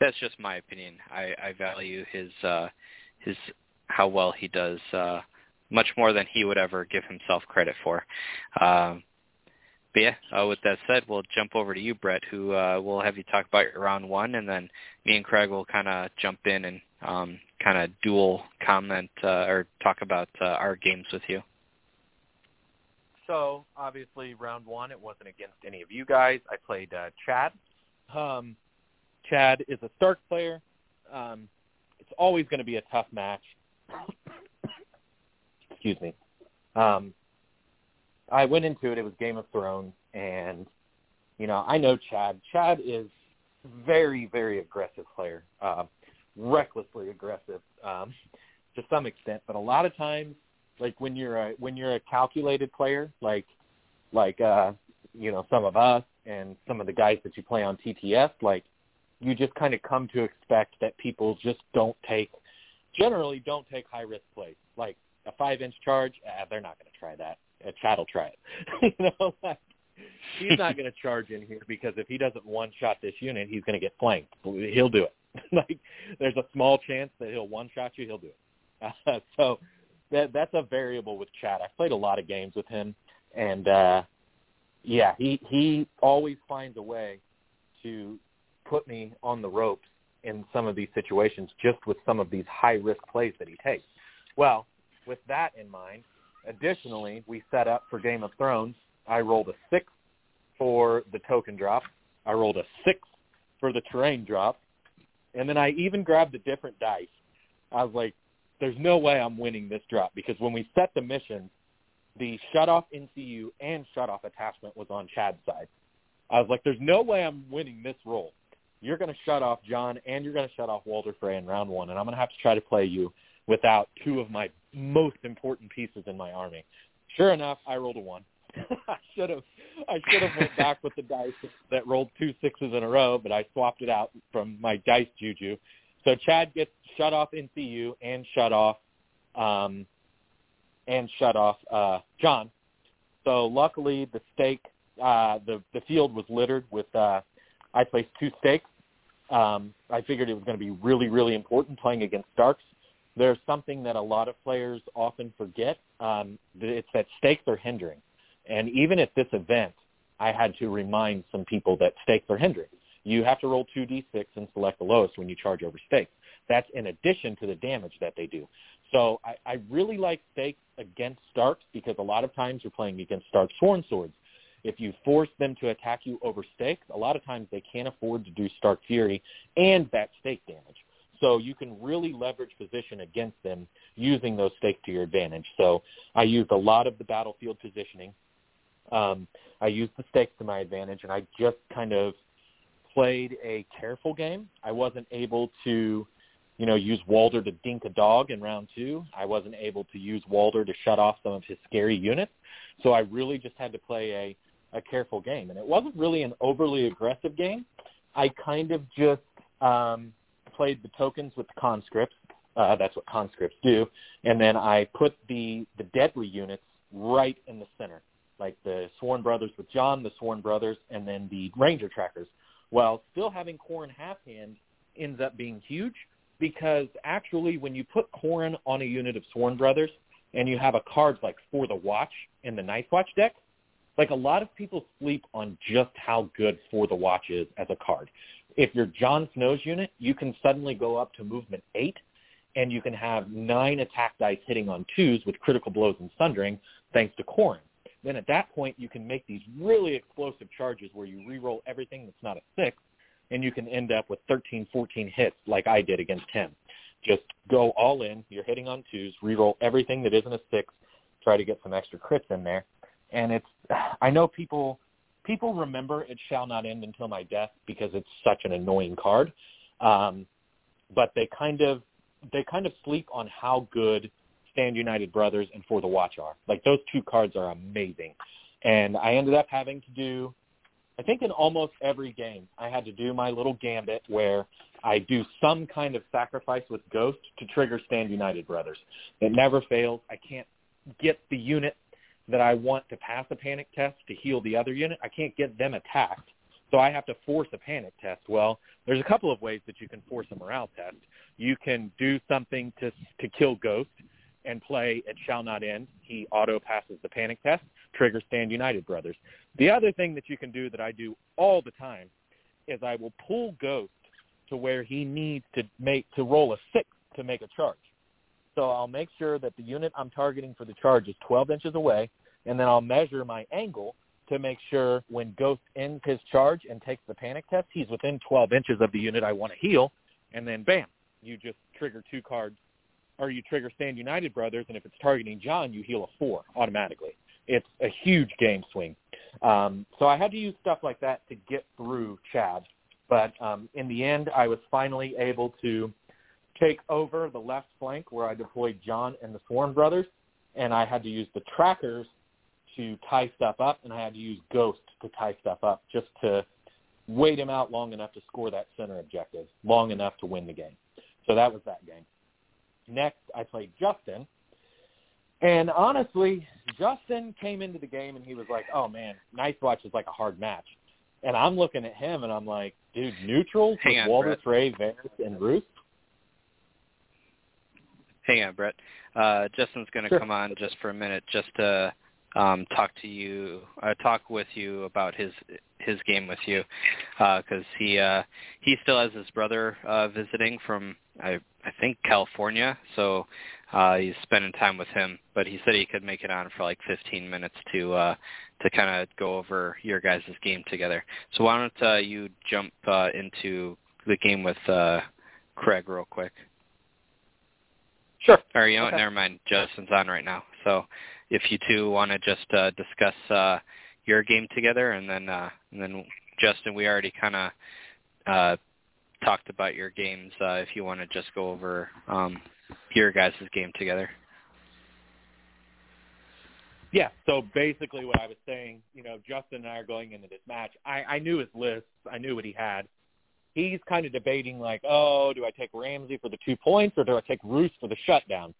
Speaker 1: that's just my opinion i i value his uh his how well he does uh much more than he would ever give himself credit for um but yeah, uh, with that said, we'll jump over to you, Brett, who uh, will have you talk about round one, and then me and Craig will kind of jump in and um, kind of dual comment uh, or talk about uh, our games with you.
Speaker 2: So obviously, round one, it wasn't against any of you guys. I played uh, Chad. Um, Chad is a Stark player. Um, it's always going to be a tough match. Excuse me. Um, I went into it. It was Game of Thrones, and you know I know Chad. Chad is very, very aggressive player. Uh, recklessly aggressive um, to some extent. But a lot of times, like when you're a when you're a calculated player, like like uh, you know some of us and some of the guys that you play on TTS, like you just kind of come to expect that people just don't take generally don't take high risk plays like a five inch charge. Eh, they're not going to try that. A Chad will try it. you know, like, he's not going to charge in here because if he doesn't one shot this unit, he's going to get flanked. He'll do it. like there's a small chance that he'll one shot you. He'll do it. Uh, so that that's a variable with Chad. I've played a lot of games with him, and uh, yeah, he he always finds a way to put me on the ropes in some of these situations just with some of these high risk plays that he takes. Well, with that in mind, additionally, we set up for Game of Thrones. I rolled a six for the token drop. I rolled a six for the terrain drop. And then I even grabbed a different dice. I was like, there's no way I'm winning this drop because when we set the mission, the shut off NCU and shut off attachment was on Chad's side. I was like, there's no way I'm winning this roll. You're going to shut off Jon and you're going to shut off Walder Frey in round one, and I'm going to have to try to play you without two of my most important pieces in my army. Sure enough, I rolled a one. I should have I should have went back with the dice that rolled two sixes in a row, but I swapped it out from my dice juju. So Chad gets shut off NCU and shut off um, and shut off uh, Jon. So luckily the stake uh, the the field was littered with uh, I placed two stakes. Um, I figured it was going to be really really important playing against Starks. There's something that a lot of players often forget. Um, that it's that stakes are hindering. And even at this event, I had to remind some people that stakes are hindering. You have to roll 2d6 and select the lowest when you charge over stakes. That's in addition to the damage that they do. So I, I really like stakes against Starks because a lot of times you're playing against Stark Sworn Swords. If you force them to attack you over stakes, a lot of times they can't afford to do Stark Fury and that stake damage. So you can really leverage position against them using those stakes to your advantage. So I used a lot of the battlefield positioning um, I used the stakes to my advantage, and I just kind of played a careful game. I wasn't able to, you know, use Walder to dink a dog in round two. I wasn't able to use Walder to shut off some of his scary units. So I really just had to play a, a careful game. And it wasn't really an overly aggressive game. I kind of just um, played the tokens with the conscripts. Uh, that's what conscripts do. And then I put the, the deadly units right in the center like the Sworn Brothers with Jon, the Sworn Brothers, and then the Ranger Trackers. Well, still having Qhorin Halfhand ends up being huge because actually when you put Qhorin on a unit of Sworn Brothers and you have a card like For the Watch in the Night's Watch deck, like a lot of people sleep on just how good For the Watch is as a card. If you're Jon Snow's unit, you can suddenly go up to movement 8 and you can have nine attack dice hitting on twos with critical blows and sundering thanks to Qhorin then at that point you can make these really explosive charges where you re-roll everything that's not a six, and you can end up with 13, 14 hits like I did against him. Just go all in. You're hitting on twos. Re-roll everything that isn't a six. Try to get some extra crits in there. And it's I know people people remember it shall not end until my death because it's such an annoying card. Um, but they kind of they kind of sleep on how good Stand United Brothers and For the Watch are. Like those two cards are amazing. And I ended up having to do I think in almost every game I had to do my little gambit where I do some kind of sacrifice with Ghost to trigger Stand United Brothers. It never fails. I can't get the unit that I want to pass a panic test to heal the other unit. I can't get them attacked. So I have to force a panic test. Well, there's a couple of ways that you can force a morale test. You can do something to to kill Ghost and play It Shall Not End. He auto passes the panic test, trigger Stand United Brothers. The other thing that you can do that I do all the time is I will pull Ghost to where he needs to make to roll a six to make a charge. So I'll make sure that the unit I'm targeting for the charge is 12 inches away, and then I'll measure my angle to make sure when Ghost ends his charge and takes the panic test, he's within 12 inches of the unit I want to heal, and then bam, you just trigger two cards or you trigger Stand United Brothers, and if it's targeting Jon, you heal a four automatically. It's a huge game swing. Um, so I had to use stuff like that to get through Chad. But um, in the end, I was finally able to take over the left flank where I deployed Jon and the Sworn brothers, and I had to use the trackers to tie stuff up, and I had to use Ghost to tie stuff up just to wait him out long enough to score that center objective, long enough to win the game. So that was that game. Next, I played Justin. And honestly, Justin came into the game and he was like, oh, man, Night Watch is like a hard match. And I'm looking at him and I'm like, dude, neutrals
Speaker 1: Hang
Speaker 2: with
Speaker 1: on,
Speaker 2: Walder
Speaker 1: Brett.
Speaker 2: Frey, Varys, and Ruth?
Speaker 1: Hang on, Brett. Uh, Justin's going to
Speaker 2: Sure.
Speaker 1: come on just for a minute just to um, talk to you, uh, talk with you about his his game with you, because he uh, he still has his brother uh, visiting from I I think California, so uh, he's spending time with him. But he said he could make it on for like 15 minutes to uh, to kind of go over your guys' game together. So why don't uh, you jump uh, into the game with uh, Craig real quick?
Speaker 2: Sure.
Speaker 1: Or you know, what,
Speaker 2: Okay.
Speaker 1: never mind. Justin's on right now. So if you two want to just uh, discuss uh, your game together, and then uh, and then Justin, we already kind of uh, talked about your games. Uh, if you want to just go over um, your guys' game together.
Speaker 2: Yeah. So basically, what I was saying, you know, Justin and I are going into this match. I, I knew his list. I knew what he had. He's kind of debating, like, oh, do I take Ramsay for the two points or do I take Roose for the shutdown?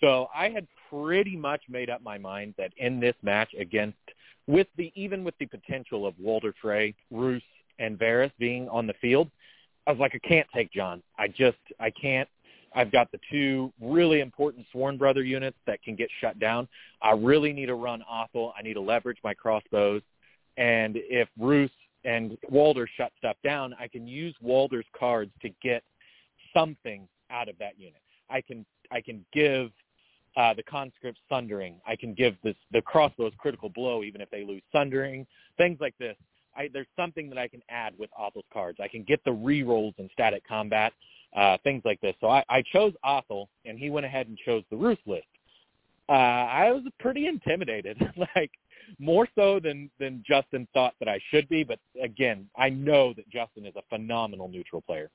Speaker 2: So I had pretty much made up my mind that in this match against, with the even with the potential of Walder Frey, Roose, and Varys being on the field, I was like, I can't take Jon. I just, I can't. I've got the two really important Sworn Brother units that can get shut down. I really need to run Othell. I need to leverage my crossbows. And if Roose and Walder shut stuff down, I can use Walder's cards to get something out of that unit. I can I can give uh, the conscript sundering. I can give this the crossbows critical blow even if they lose sundering. Things like this. I, there's something that I can add with Othell's cards. I can get the re-rolls in static combat, uh, things like this. So I, I chose Othel, and he went ahead and chose the list. Uh, I was pretty intimidated, like more so than than Justin thought that I should be. But again, I know that Justin is a phenomenal neutral player.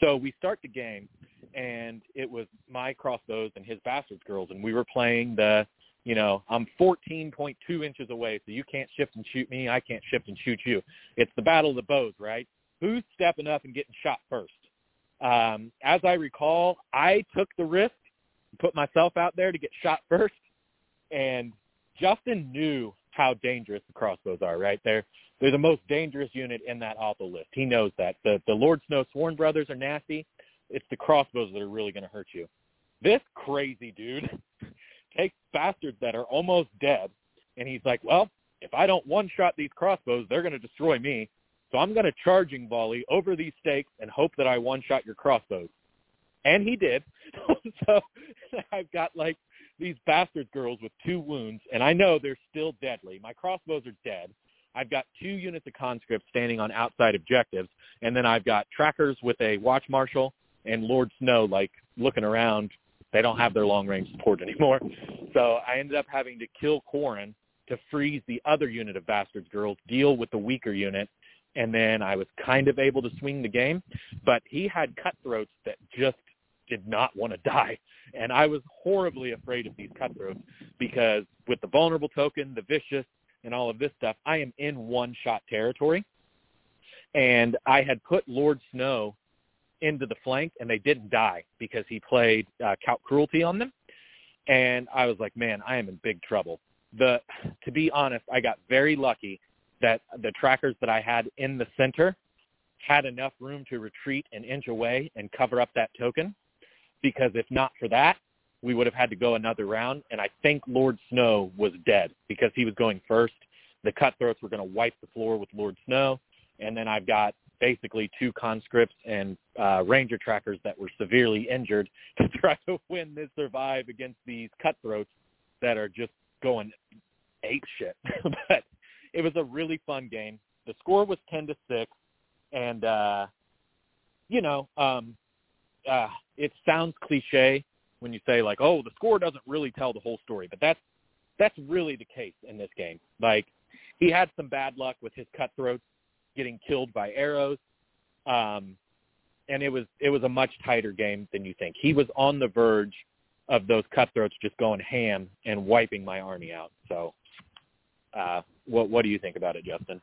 Speaker 2: So we start the game, and it was my crossbows and his bastards girls, and we were playing the, you know, I'm 14.2 inches away, so you can't shift and shoot me, I can't shift and shoot you. It's the battle of the bows, right? Who's stepping up and getting shot first? Um, as I recall, I took the risk, put myself out there to get shot first, and Justin knew how dangerous the crossbows are, right? They're they're the most dangerous unit in that awful list. He knows that. The the Lord Snow Sworn brothers are nasty. It's the crossbows that are really going to hurt you. This crazy dude takes bastards that are almost dead, and he's like, well, if I don't one-shot these crossbows, they're going to destroy me. So I'm going to charging volley over these stakes and hope that I one-shot your crossbows. And he did. so I've got like these bastard girls with two wounds, and I know they're still deadly. My crossbows are dead. I've got two units of conscripts standing on outside objectives, and then I've got trackers with a watch marshal and Lord Snow like looking around. They don't have their long range support anymore. So I ended up having to kill Qhorin to freeze the other unit of bastards girls, deal with the weaker unit, and then I was kind of able to swing the game. But he had cutthroats that just did not want to die. And I was horribly afraid of these cutthroats because with the vulnerable token, the vicious, and all of this stuff, I am in one-shot territory. And I had put Lord Snow into the flank, and they didn't die because he played uh, Count Cruelty on them. And I was like, man, I am in big trouble. The to be honest, I got very lucky that the trackers that I had in the center had enough room to retreat an inch away and cover up that token. Because if not for that, we would have had to go another round. And I think Lord Snow was dead because he was going first. The cutthroats were going to wipe the floor with Lord Snow. And then I've got basically two conscripts and uh, ranger trackers that were severely injured to try to win this survive against these cutthroats that are just going ape shit. but it was a really fun game. The score was ten to six, and uh, you know, um, uh, it sounds cliche when you say like, "Oh, the score doesn't really tell the whole story," but that's that's really the case in this game. Like, he had some bad luck with his cutthroats getting killed by arrows. Um, and it was it was a much tighter game than you think. He was on the verge of those cutthroats just going ham and wiping my army out. So, uh, what what do you think about it, Justin?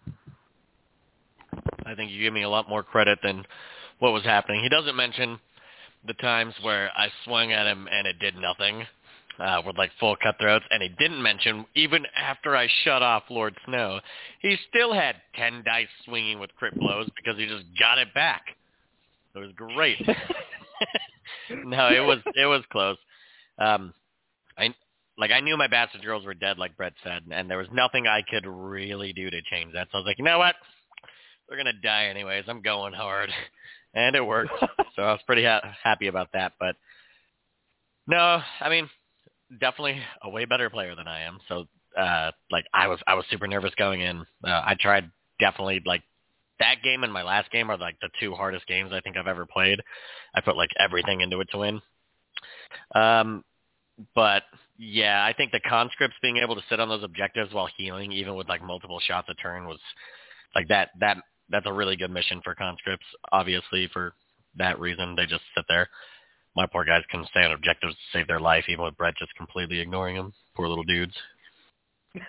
Speaker 5: I think you give me a lot more credit than what was happening. He doesn't mention the times where I swung at him and it did nothing uh, with like full cutthroats, and he didn't mention even after I shut off Lord Snow, he still had ten dice swinging with crit blows because he just got it back. It was great. no, it was it was close. Um, I like I knew my bastard girls were dead, like Brett said, and there was nothing I could really do to change that. So I was like, you know what? They're gonna die anyways. I'm going hard, and it worked. so I was pretty ha- happy about that. But no, I mean, definitely a way better player than I am. So uh, like I was I was super nervous going in. Uh, I tried definitely like that game and my last game are like the two hardest games I think I've ever played. I put like everything into it to win. Um, but yeah, I think the conscripts being able to sit on those objectives while healing, even with like multiple shots a turn, was like that. That that's a really good mission for conscripts. Obviously, for that reason, they just sit there. My poor guys can stay on objectives to save their life, even with Brett just completely ignoring them. Poor little dudes.
Speaker 2: yeah,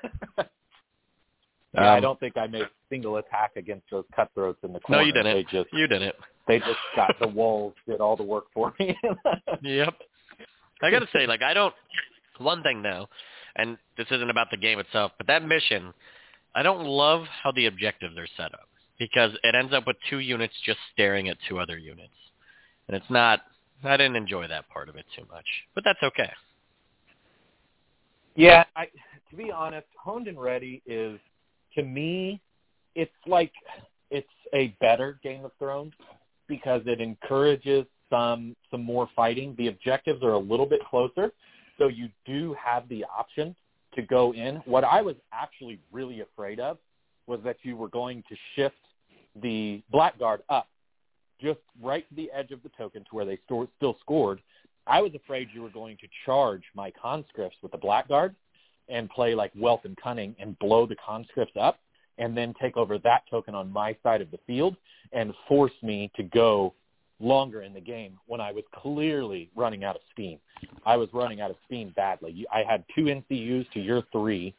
Speaker 2: um, I don't think I made a single attack against those cutthroats in the corner.
Speaker 5: No, you didn't.
Speaker 2: They just,
Speaker 5: you didn't.
Speaker 2: They just got the walls, did all the work for me.
Speaker 5: yep. I got to say, like, I don't. One thing though, and this isn't about the game itself, but that mission, I don't love how the objectives are set up because it ends up with two units just staring at two other units, and it's not. I didn't enjoy that part of it too much, but that's okay.
Speaker 2: Yeah, I, to be honest, Honed and Ready is to me, it's like it's a better Game of Thrones because it encourages some some more fighting. The objectives are a little bit closer, so you do have the option to go in. What I was actually really afraid of was that you were going to shift the blackguard up just right to the edge of the token to where they st- still scored. I was afraid you were going to charge my conscripts with the blackguard and play like wealth and cunning and blow the conscripts up and then take over that token on my side of the field and force me to go longer in the game when I was clearly running out of steam. I was running out of steam badly. I had two NCUs to your three.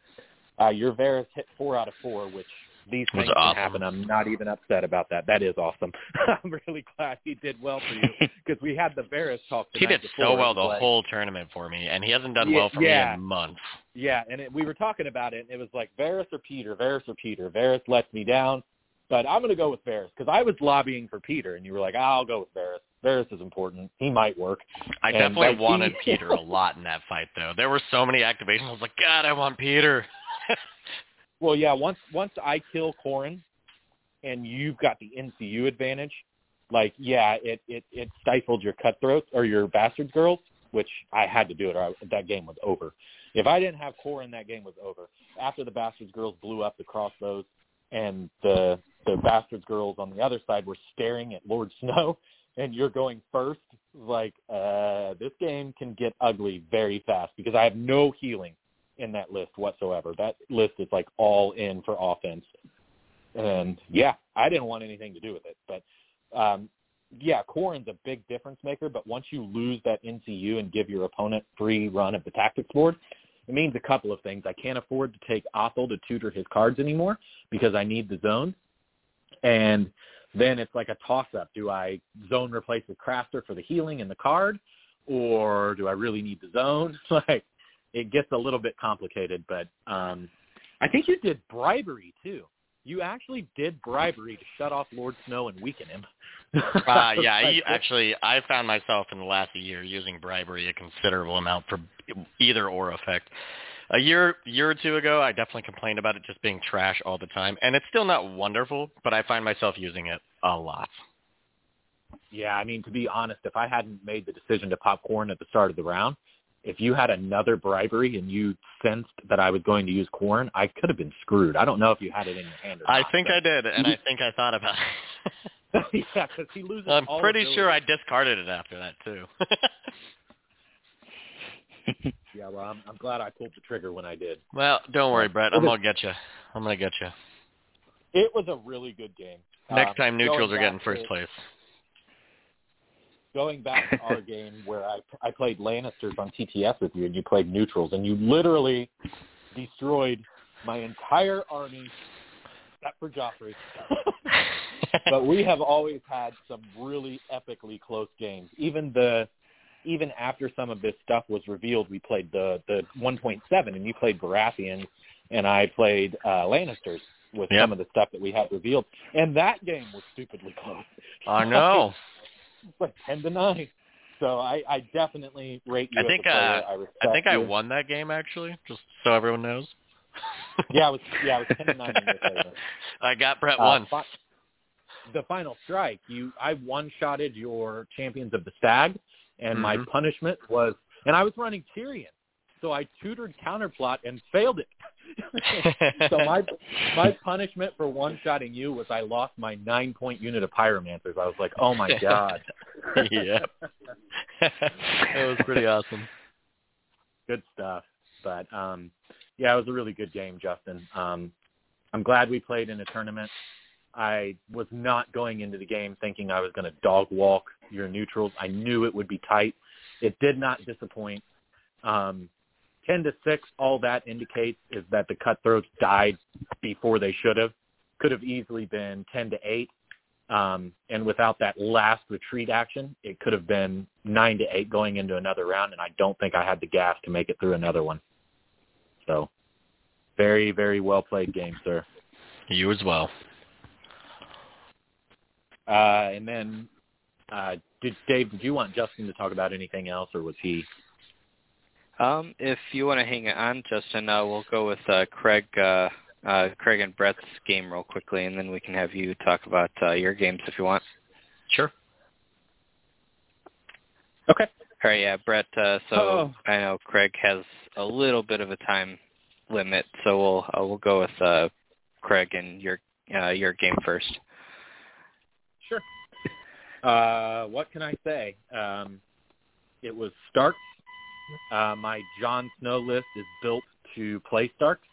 Speaker 2: Uh, your Varys hit four out of four, which these things
Speaker 5: awesome.
Speaker 2: can happen. I'm not even upset about that. That is awesome. I'm really glad he did well for you because we had the Varys talk.
Speaker 5: He did so well the
Speaker 2: like,
Speaker 5: whole tournament for me, and he hasn't done
Speaker 2: Yeah,
Speaker 5: well for
Speaker 2: yeah.
Speaker 5: me in months.
Speaker 2: Yeah, and it, we were talking about it, and it was like Varys or Petyr, Varys or Petyr. Varys lets me down, but I'm going to go with Varys because I was lobbying for Petyr, and you were like, I'll go with Varys. Varys is important. He might work.
Speaker 5: I
Speaker 2: And,
Speaker 5: definitely wanted Petyr a lot in that fight, though. There were so many activations. I was like, God, I want Petyr.
Speaker 2: Well, yeah. Once once I kill Qhorin, and you've got the NCU advantage, like yeah, it it it stifled your cutthroats or your bastards girls, which I had to do it. Or I, that game was over. If I didn't have Qhorin, that game was over. After the bastards girls blew up the crossbows, and the the bastards girls on the other side were staring at Lord Snow, and you're going first, like uh, this game can get ugly very fast because I have no healing in that list whatsoever. That list is like all in for offense. And yeah, I didn't want anything to do with it. But um yeah, Qhorin's a big difference maker, but once you lose that NCU and give your opponent free run of the tactics board, it means a couple of things. I can't afford to take Othell to tutor his cards anymore because I need the zone. And then it's like a toss up. Do I zone replace with crafter for the healing and the card? Or do I really need the zone? like it gets a little bit complicated, but um I think you did bribery too. You actually did bribery to shut off Lord Snow and weaken him.
Speaker 5: Uh, yeah, I, actually, I found myself in the last year using bribery a considerable amount for either or effect. A year, year or two ago, I definitely complained about it just being trash all the time, and it's still not wonderful, but I find myself using it a lot.
Speaker 2: Yeah, I mean, to be honest, if I hadn't made the decision to pop Qhorin at the start of the round, if you had another bribery and you sensed that I was going to use Qhorin, I could have been screwed. I don't know if you had it in your hand or
Speaker 5: I
Speaker 2: not.
Speaker 5: think I did, and I think I thought about it.
Speaker 2: yeah, because he loses.
Speaker 5: I'm pretty sure I discarded it after that too.
Speaker 2: Yeah, well, I'm, I'm glad I pulled the trigger when I did.
Speaker 5: well, don't worry, Brett. I'm gonna get you. I'm gonna get you.
Speaker 2: It was a really good game.
Speaker 5: Next
Speaker 2: Um,
Speaker 5: time, neutrals are getting first place.
Speaker 2: Going back to our game where I I played Lannisters on TTS with you, and you played neutrals, and you literally destroyed my entire army, except for Joffrey. but we have always had some really epically close games. Even the even after some of this stuff was revealed, we played the the 1.7, and you played Baratheon, and I played uh, Lannisters with
Speaker 5: Yep.
Speaker 2: some of the stuff that we had revealed, and that game was stupidly close.
Speaker 5: I know.
Speaker 2: like ten to nine. So I, I definitely rate you
Speaker 5: I
Speaker 2: as
Speaker 5: think, uh,
Speaker 2: I, respect
Speaker 5: I think I won that game actually, just so everyone knows.
Speaker 2: Yeah, it was yeah, it was ten to nine in your favor.
Speaker 5: I got Brett
Speaker 2: Uh,
Speaker 5: once.
Speaker 2: fi- the final strike, you I one shotted your champions of the stag, and my
Speaker 5: Mhm.
Speaker 2: punishment was, and I was running Tyrion, so I tutored counterplot and failed it. So my my punishment for one shotting you was I lost my nine point unit of pyromancers. I was like, oh my god.
Speaker 5: yeah. it was pretty awesome.
Speaker 2: good stuff. But um yeah, it was a really good game, Justin. Um I'm glad we played in a tournament. I was not going into the game thinking I was going to dog walk your neutrals. I knew it would be tight. It did not disappoint. Um 10 to 6, all that indicates is that the cutthroats died before they should have. Could have easily been 10 to 8. Um, and without that last retreat action, it could have been 9 to 8 going into another round, and I don't think I had the gas to make it through another one. So, very, very well played game, sir.
Speaker 5: You as well.
Speaker 2: Uh, and then, uh, did Dave? Did you want Justin to talk about anything else, or was he?
Speaker 1: Um, if you want to hang on, Justin, uh, we'll go with uh, Craig, uh, uh, Craig and Brett's game real quickly, and then we can have you talk about uh, your games if you want.
Speaker 5: Sure.
Speaker 2: Okay.
Speaker 1: All right, yeah, Brett. Uh, so
Speaker 2: Oh.
Speaker 1: I know Craig has a little bit of a time limit, so we'll uh, we'll go with uh, Craig and your uh, your game first.
Speaker 2: Sure. Uh, what can I say? Um, it was Starks. Uh, my Jon Snow list is built to play Starks.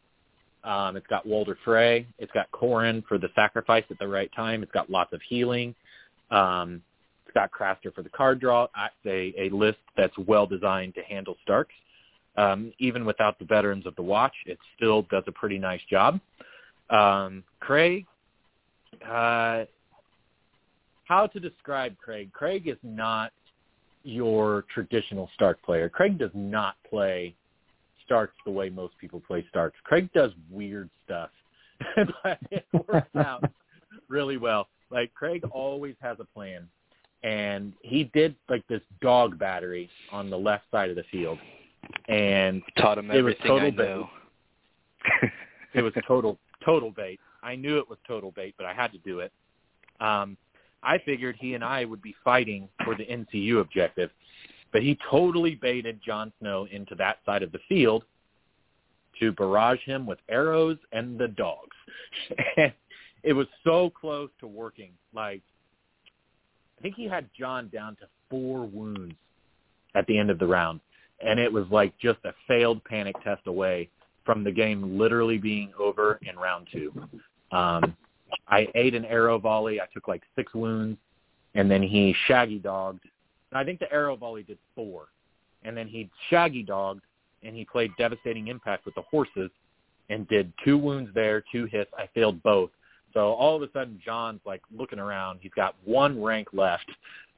Speaker 2: Um, it's got Walder Frey. It's got Qhorin for the sacrifice at the right time. It's got lots of healing. Um, it's got Craster for the card draw. It's a, a list that's well designed to handle Starks. Um, even without the veterans of the Watch, it still does a pretty nice job. Um, Craig, uh, how to describe Craig? Craig is not your traditional Stark player. Craig does not play Starks the way most people play Starks. Craig does weird stuff, but it works out really well. Like Craig always has a plan, and he did like this dog battery on the left side of the field, and
Speaker 1: Taught him
Speaker 2: It was
Speaker 1: everything
Speaker 2: total
Speaker 1: I
Speaker 2: bait.
Speaker 1: know.
Speaker 2: it was a total total bait. I knew it was total bait, but I had to do it. Um, I figured he and I would be fighting for the NCU objective, but he totally baited Jon Snow into that side of the field to barrage him with arrows and the dogs. it was so close to working. Like I think he had Jon down to four wounds at the end of the round, and it was like just a failed panic test away from the game literally being over in round two. Um, I ate an arrow volley. I took like six wounds, and then he shaggy dogged. I think the arrow volley did four, and then he shaggy dogged, and he played devastating impact with the horses, and did two wounds there, two hits. I failed both. So all of a sudden, Jon's like looking around. He's got one rank left,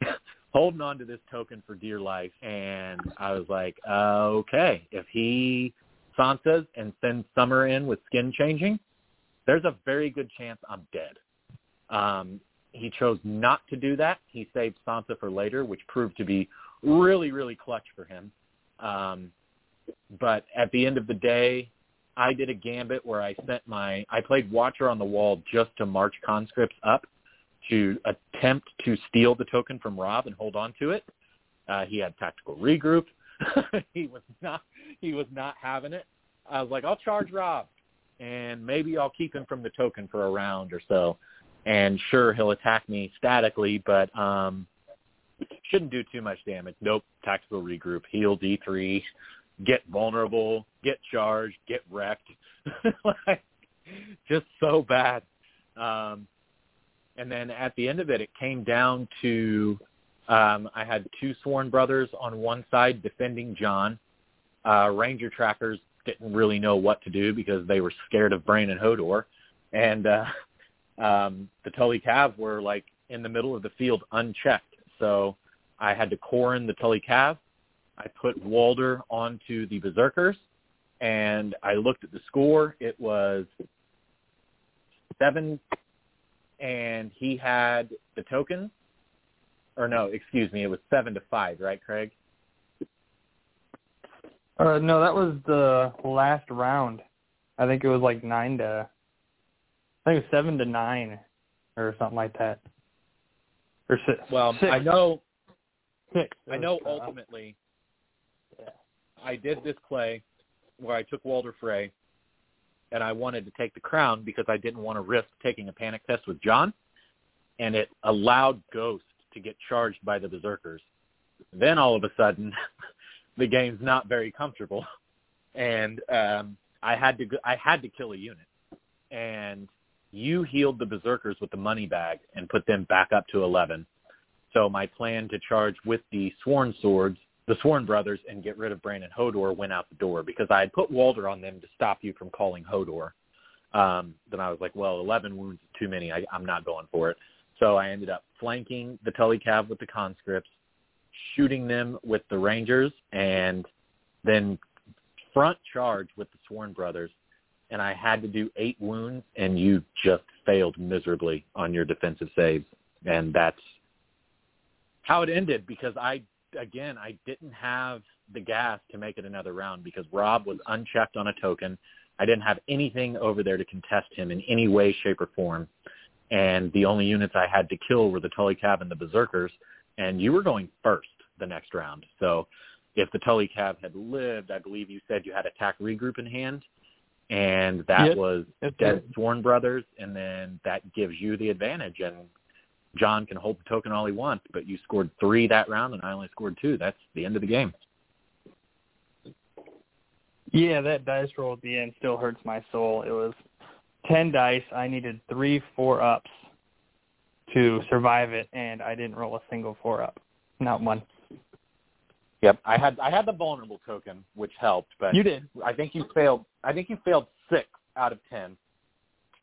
Speaker 2: holding on to this token for dear life. And I was like, uh, okay, if he Sansa's and sends Summer in with skin changing, there's a very good chance I'm dead. Um, he chose not to do that. He saved Sansa for later, which proved to be really, really clutch for him. Um, but at the end of the day, I did a gambit where I sent my I played Watcher on the Wall just to march conscripts up to attempt to steal the token from Robb and hold on to it. Uh, he had tactical regroup. he was not he was not having it. I was like, I'll charge Robb, and maybe I'll keep him from the token for a round or so. And sure, he'll attack me statically, but um, shouldn't do too much damage. Nope, tactical regroup, heal D3, get vulnerable, get charged, get wrecked. like, just so bad. Um, and then at the end of it, it came down to Um, I had two sworn brothers on one side defending Jon. Uh, Ranger trackers didn't really know what to do because they were scared of Bran and Hodor, and uh, um, the Tully Cav were like in the middle of the field unchecked. So I had to Qhorin the Tully Cav. I put Walder onto the Berserkers, and I looked at the score. It was seven, and he had the token. Or no, excuse me, it was seven to five, right, Craig?
Speaker 3: Uh, no, that was the last round. I think it was like nine to, I think it was seven to nine, or something like that. Or six.
Speaker 2: Well,
Speaker 3: six.
Speaker 2: I know,
Speaker 3: Six.
Speaker 2: I know.
Speaker 3: uh,
Speaker 2: Ultimately,
Speaker 3: yeah.
Speaker 2: I did this play where I took Walder Frey, and I wanted to take the crown because I didn't want to risk taking a panic test with Jon, and it allowed Ghost to get charged by the Berserkers. Then all of a sudden, the game's not very comfortable, and um, I had to I had to kill a unit, and you healed the Berserkers with the money bag and put them back up to eleven. So my plan to charge with the Sworn Swords, the Sworn Brothers, and get rid of Bran and Hodor went out the door because I had put Walder on them to stop you from calling Hodor. Um, then I was like, well, 11 wounds is too many. I, I'm not going for it. So I ended up flanking the Tully Cav with the conscripts, shooting them with the Rangers, and then front charge with the Sworn Brothers. And I had to do eight wounds, and you just failed miserably on your defensive saves. And that's how it ended because I again I didn't have the gas to make it another round because Robb was unchecked on a token. I didn't have anything over there to contest him in any way, shape, or form. And the only units I had to kill were the Tully Cav and the Berserkers. And you were going first the next round. So if the Tully Cav had lived, I believe you said you had attack regroup in hand. And that
Speaker 3: Yep.
Speaker 2: was Dead. Sworn Brothers. And then that gives you the advantage. And Jon can hold the token all he wants, but you scored three that round, and I only scored two. That's the end of the game.
Speaker 3: Yeah, that dice roll at the end still hurts my soul. It was ten dice. I needed three four ups to survive it, and I didn't roll a single four up. Not one.
Speaker 2: Yep, I had I had the vulnerable token, which helped, but
Speaker 3: You did.
Speaker 2: I think you failed. I think you failed six out of ten,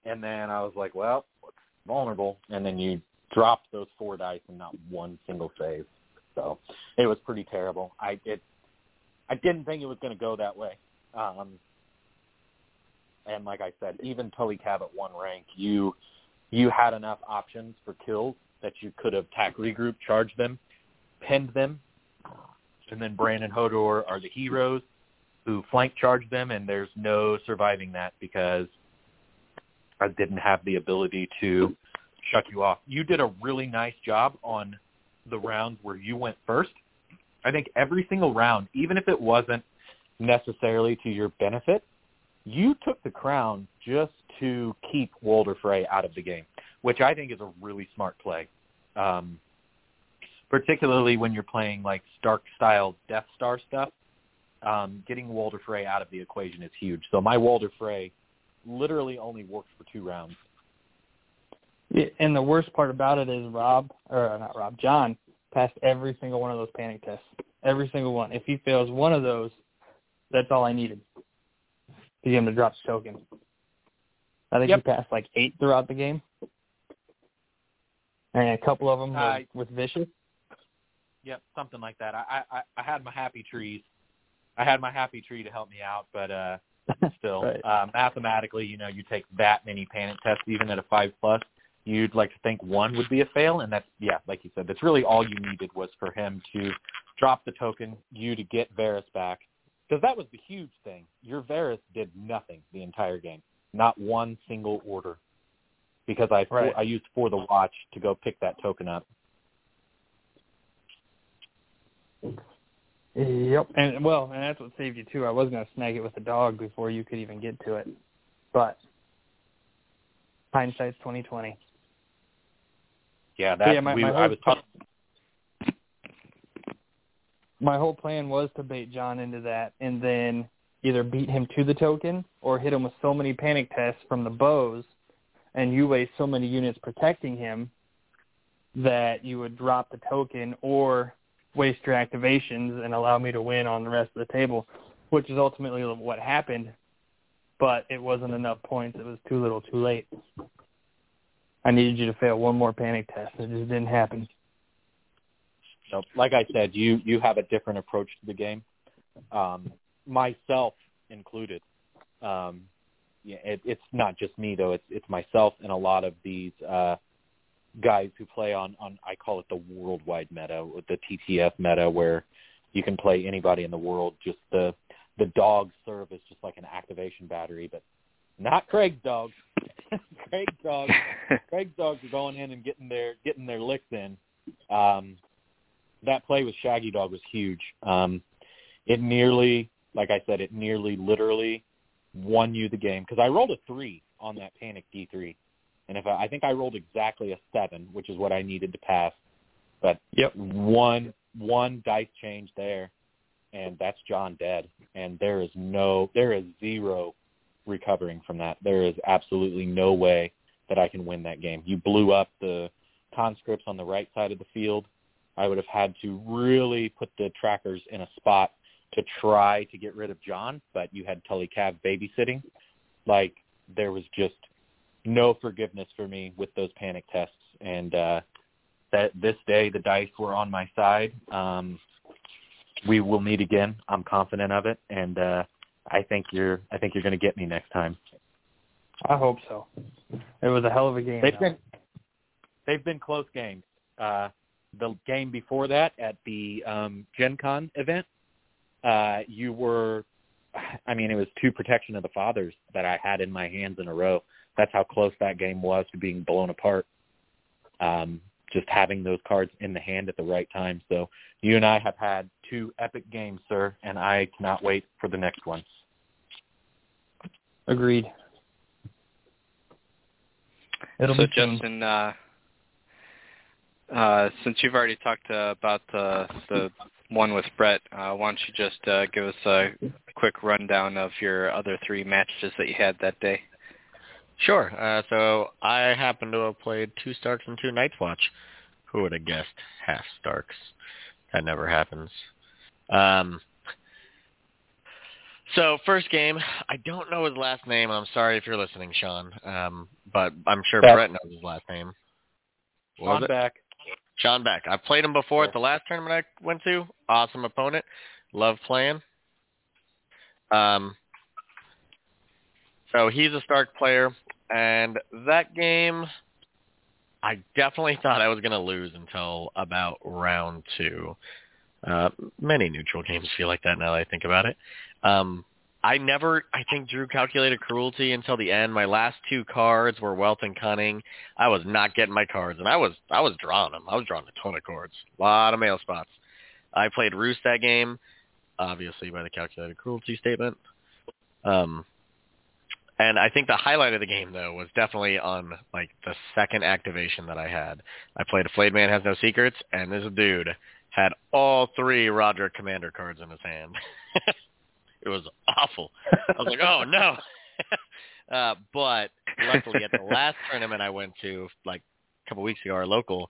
Speaker 2: and then I was like, well, vulnerable, and then you dropped those four dice and not one single save. So it was pretty terrible. I it I didn't think it was going to go that way. Um, and like I said, even Tully Cav at one rank, you you had enough options for kills that you could have tack regroup, charged them, pinned them, and then Bran and Hodor are the heroes who flank charge them, and there's no surviving that because I didn't have the ability to shut you off. You did a really nice job on the rounds where you went first. I think every single round, even if it wasn't necessarily to your benefit, you took the crown just to keep Walder Frey out of the game, which I think is a really smart play. Um, particularly when you're playing like Stark style Death Star stuff. Um, getting Walder Frey out of the equation is huge. So my Walder Frey literally only works for two rounds.
Speaker 3: And the worst part about it is Robb, or not Robb, Jon passed every single one of those panic tests. Every single one. If he fails one of those, that's all I needed to get him to drop the token. I think
Speaker 2: Yep.
Speaker 3: he passed like eight throughout the game, and a couple of them
Speaker 2: Uh,
Speaker 3: with, vicious.
Speaker 2: Yep, something like that. I, I I had my happy trees. I had my happy tree to help me out, but uh still,
Speaker 3: Right.
Speaker 2: uh, mathematically, you know, you take that many panic tests, even at a five plus, you'd like to think one would be a fail, and that's yeah, like you said, that's really all you needed was for him to drop the token, you to get Varys back, because that was the huge thing. Your Varys did nothing the entire game, not one single order, because I
Speaker 3: Right.
Speaker 2: I used for the watch to go pick that token up.
Speaker 3: Yep. And well, and that's what saved you too. I was gonna snag it with the dog before you could even get to it, but hindsight's twenty twenty.
Speaker 2: Yeah, that
Speaker 3: Yeah, my-
Speaker 2: we,
Speaker 3: my
Speaker 2: I was talking.
Speaker 3: My whole plan was to bait Jon into that, and then either beat him to the token or hit him with so many panic tests from the bows, and you waste so many units protecting him that you would drop the token or waste your activations and allow me to win on the rest of the table, which is ultimately what happened. But it wasn't enough points. It was too little, too late. I needed you to fail one more panic test. It just didn't happen.
Speaker 2: So, like I said, you you have a different approach to the game, um, myself included. Um, yeah, it, it's not just me though. It's it's myself and a lot of these uh, guys who play on on I call it the worldwide meta, the TTS meta, where you can play anybody in the world. Just the the dogs serve as just like an activation battery, but not Craig's dogs. Craig's dogs. Craig's dogs are going in and getting their getting their licks in. Um, that play with Shaggydog was huge. Um, it nearly, like I said, it nearly literally won you the game because I rolled a three on that panic D three, and if I, I think I rolled exactly a seven, which is what I needed to pass, but
Speaker 3: yep.
Speaker 2: one one dice change there, and that's Jon dead, and there is no, there is zero recovering from that. There is absolutely no way that I can win that game. You blew up the conscripts on the right side of the field. I would have had to really put the trackers in a spot to try to get rid of Jon, but you had Tully Cav babysitting. Like there was just no forgiveness for me with those panic tests, and uh, that this day the dice were on my side. Um, we will meet again. I'm confident of it, and uh, I think you're I think you're going to get me next time.
Speaker 3: I hope so. It was a hell of a game.
Speaker 2: They've been they've been close games. Uh, the game before that at the um, Gen Con event, uh, you were, I mean, it was two protection of the fathers that I had in my hands in a row. That's how close that game was to being blown apart. Um, just having those cards in the hand at the right time. So you and I have had two epic games, sir, and I cannot wait for the next one.
Speaker 3: Agreed.
Speaker 1: It'll so Justin, uh, uh, since you've already talked uh, about the the one with Brett, uh, why don't you just uh, give us a quick rundown of your other three matches that you had that day?
Speaker 5: Sure. Uh, so I happen to have played two Starks and two Night's Watch. Who would have guessed half Starks? That never happens. Um, so first game, I don't know his last name. I'm sorry if you're listening, Sean, um, but I'm sure Beck. Brett knows his last name.
Speaker 2: What Sean Beck.
Speaker 5: Sean Beck. I've played him before at the last tournament I went to. Awesome opponent. Love playing. Um, so he's a Stark player, and that game, I definitely thought I was going to lose until about round two. Uh, many neutral games feel like that now that I think about it. Um, I never, I think, drew calculated cruelty until the end. My last two cards were wealth and cunning. I was not getting my cards, and I was, I was drawing them. I was drawing a ton of cards, a lot of mail spots. I played Roose that game, obviously by the calculated cruelty statement. Um, and I think the highlight of the game though was definitely on like the second activation that I had. I played a Flayed Man Has No Secrets, and this dude had all three Rodrik Commander cards in his hand. It was awful. I was like, oh no. uh, but luckily, at the last tournament I went to, like a couple weeks ago, our local,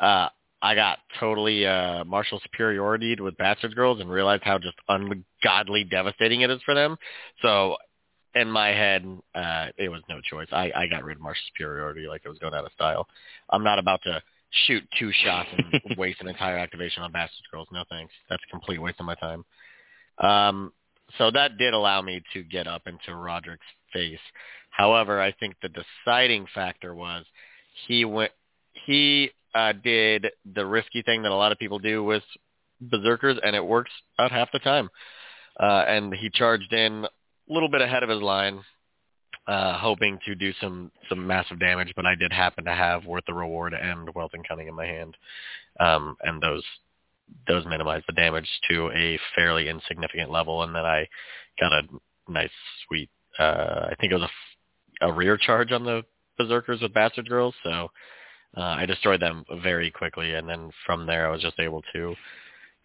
Speaker 5: uh, I got totally uh, martial superiority with Bastard Girls and realized how just ungodly devastating it is for them. So in my head, uh, it was no choice. I, I got rid of martial superiority like it was going out of style. I'm not about to shoot two shots and waste an entire activation on Bastard Girls. No thanks. That's a complete waste of my time. Um, so that did allow me to get up into Rodrik's face. However, I think the deciding factor was he went he uh, did the risky thing that a lot of people do with berserkers, and it works about half the time. Uh, and he charged in a little bit ahead of his line, uh, hoping to do some some massive damage. But I did happen to have worth the reward and wealth and cunning in my hand, um, and those those minimize the damage to a fairly insignificant level, and then I got a nice sweet. Uh, I think it was a, a rear charge on the berserkers with bastard girls, so uh, I destroyed them very quickly, and then from there I was just able to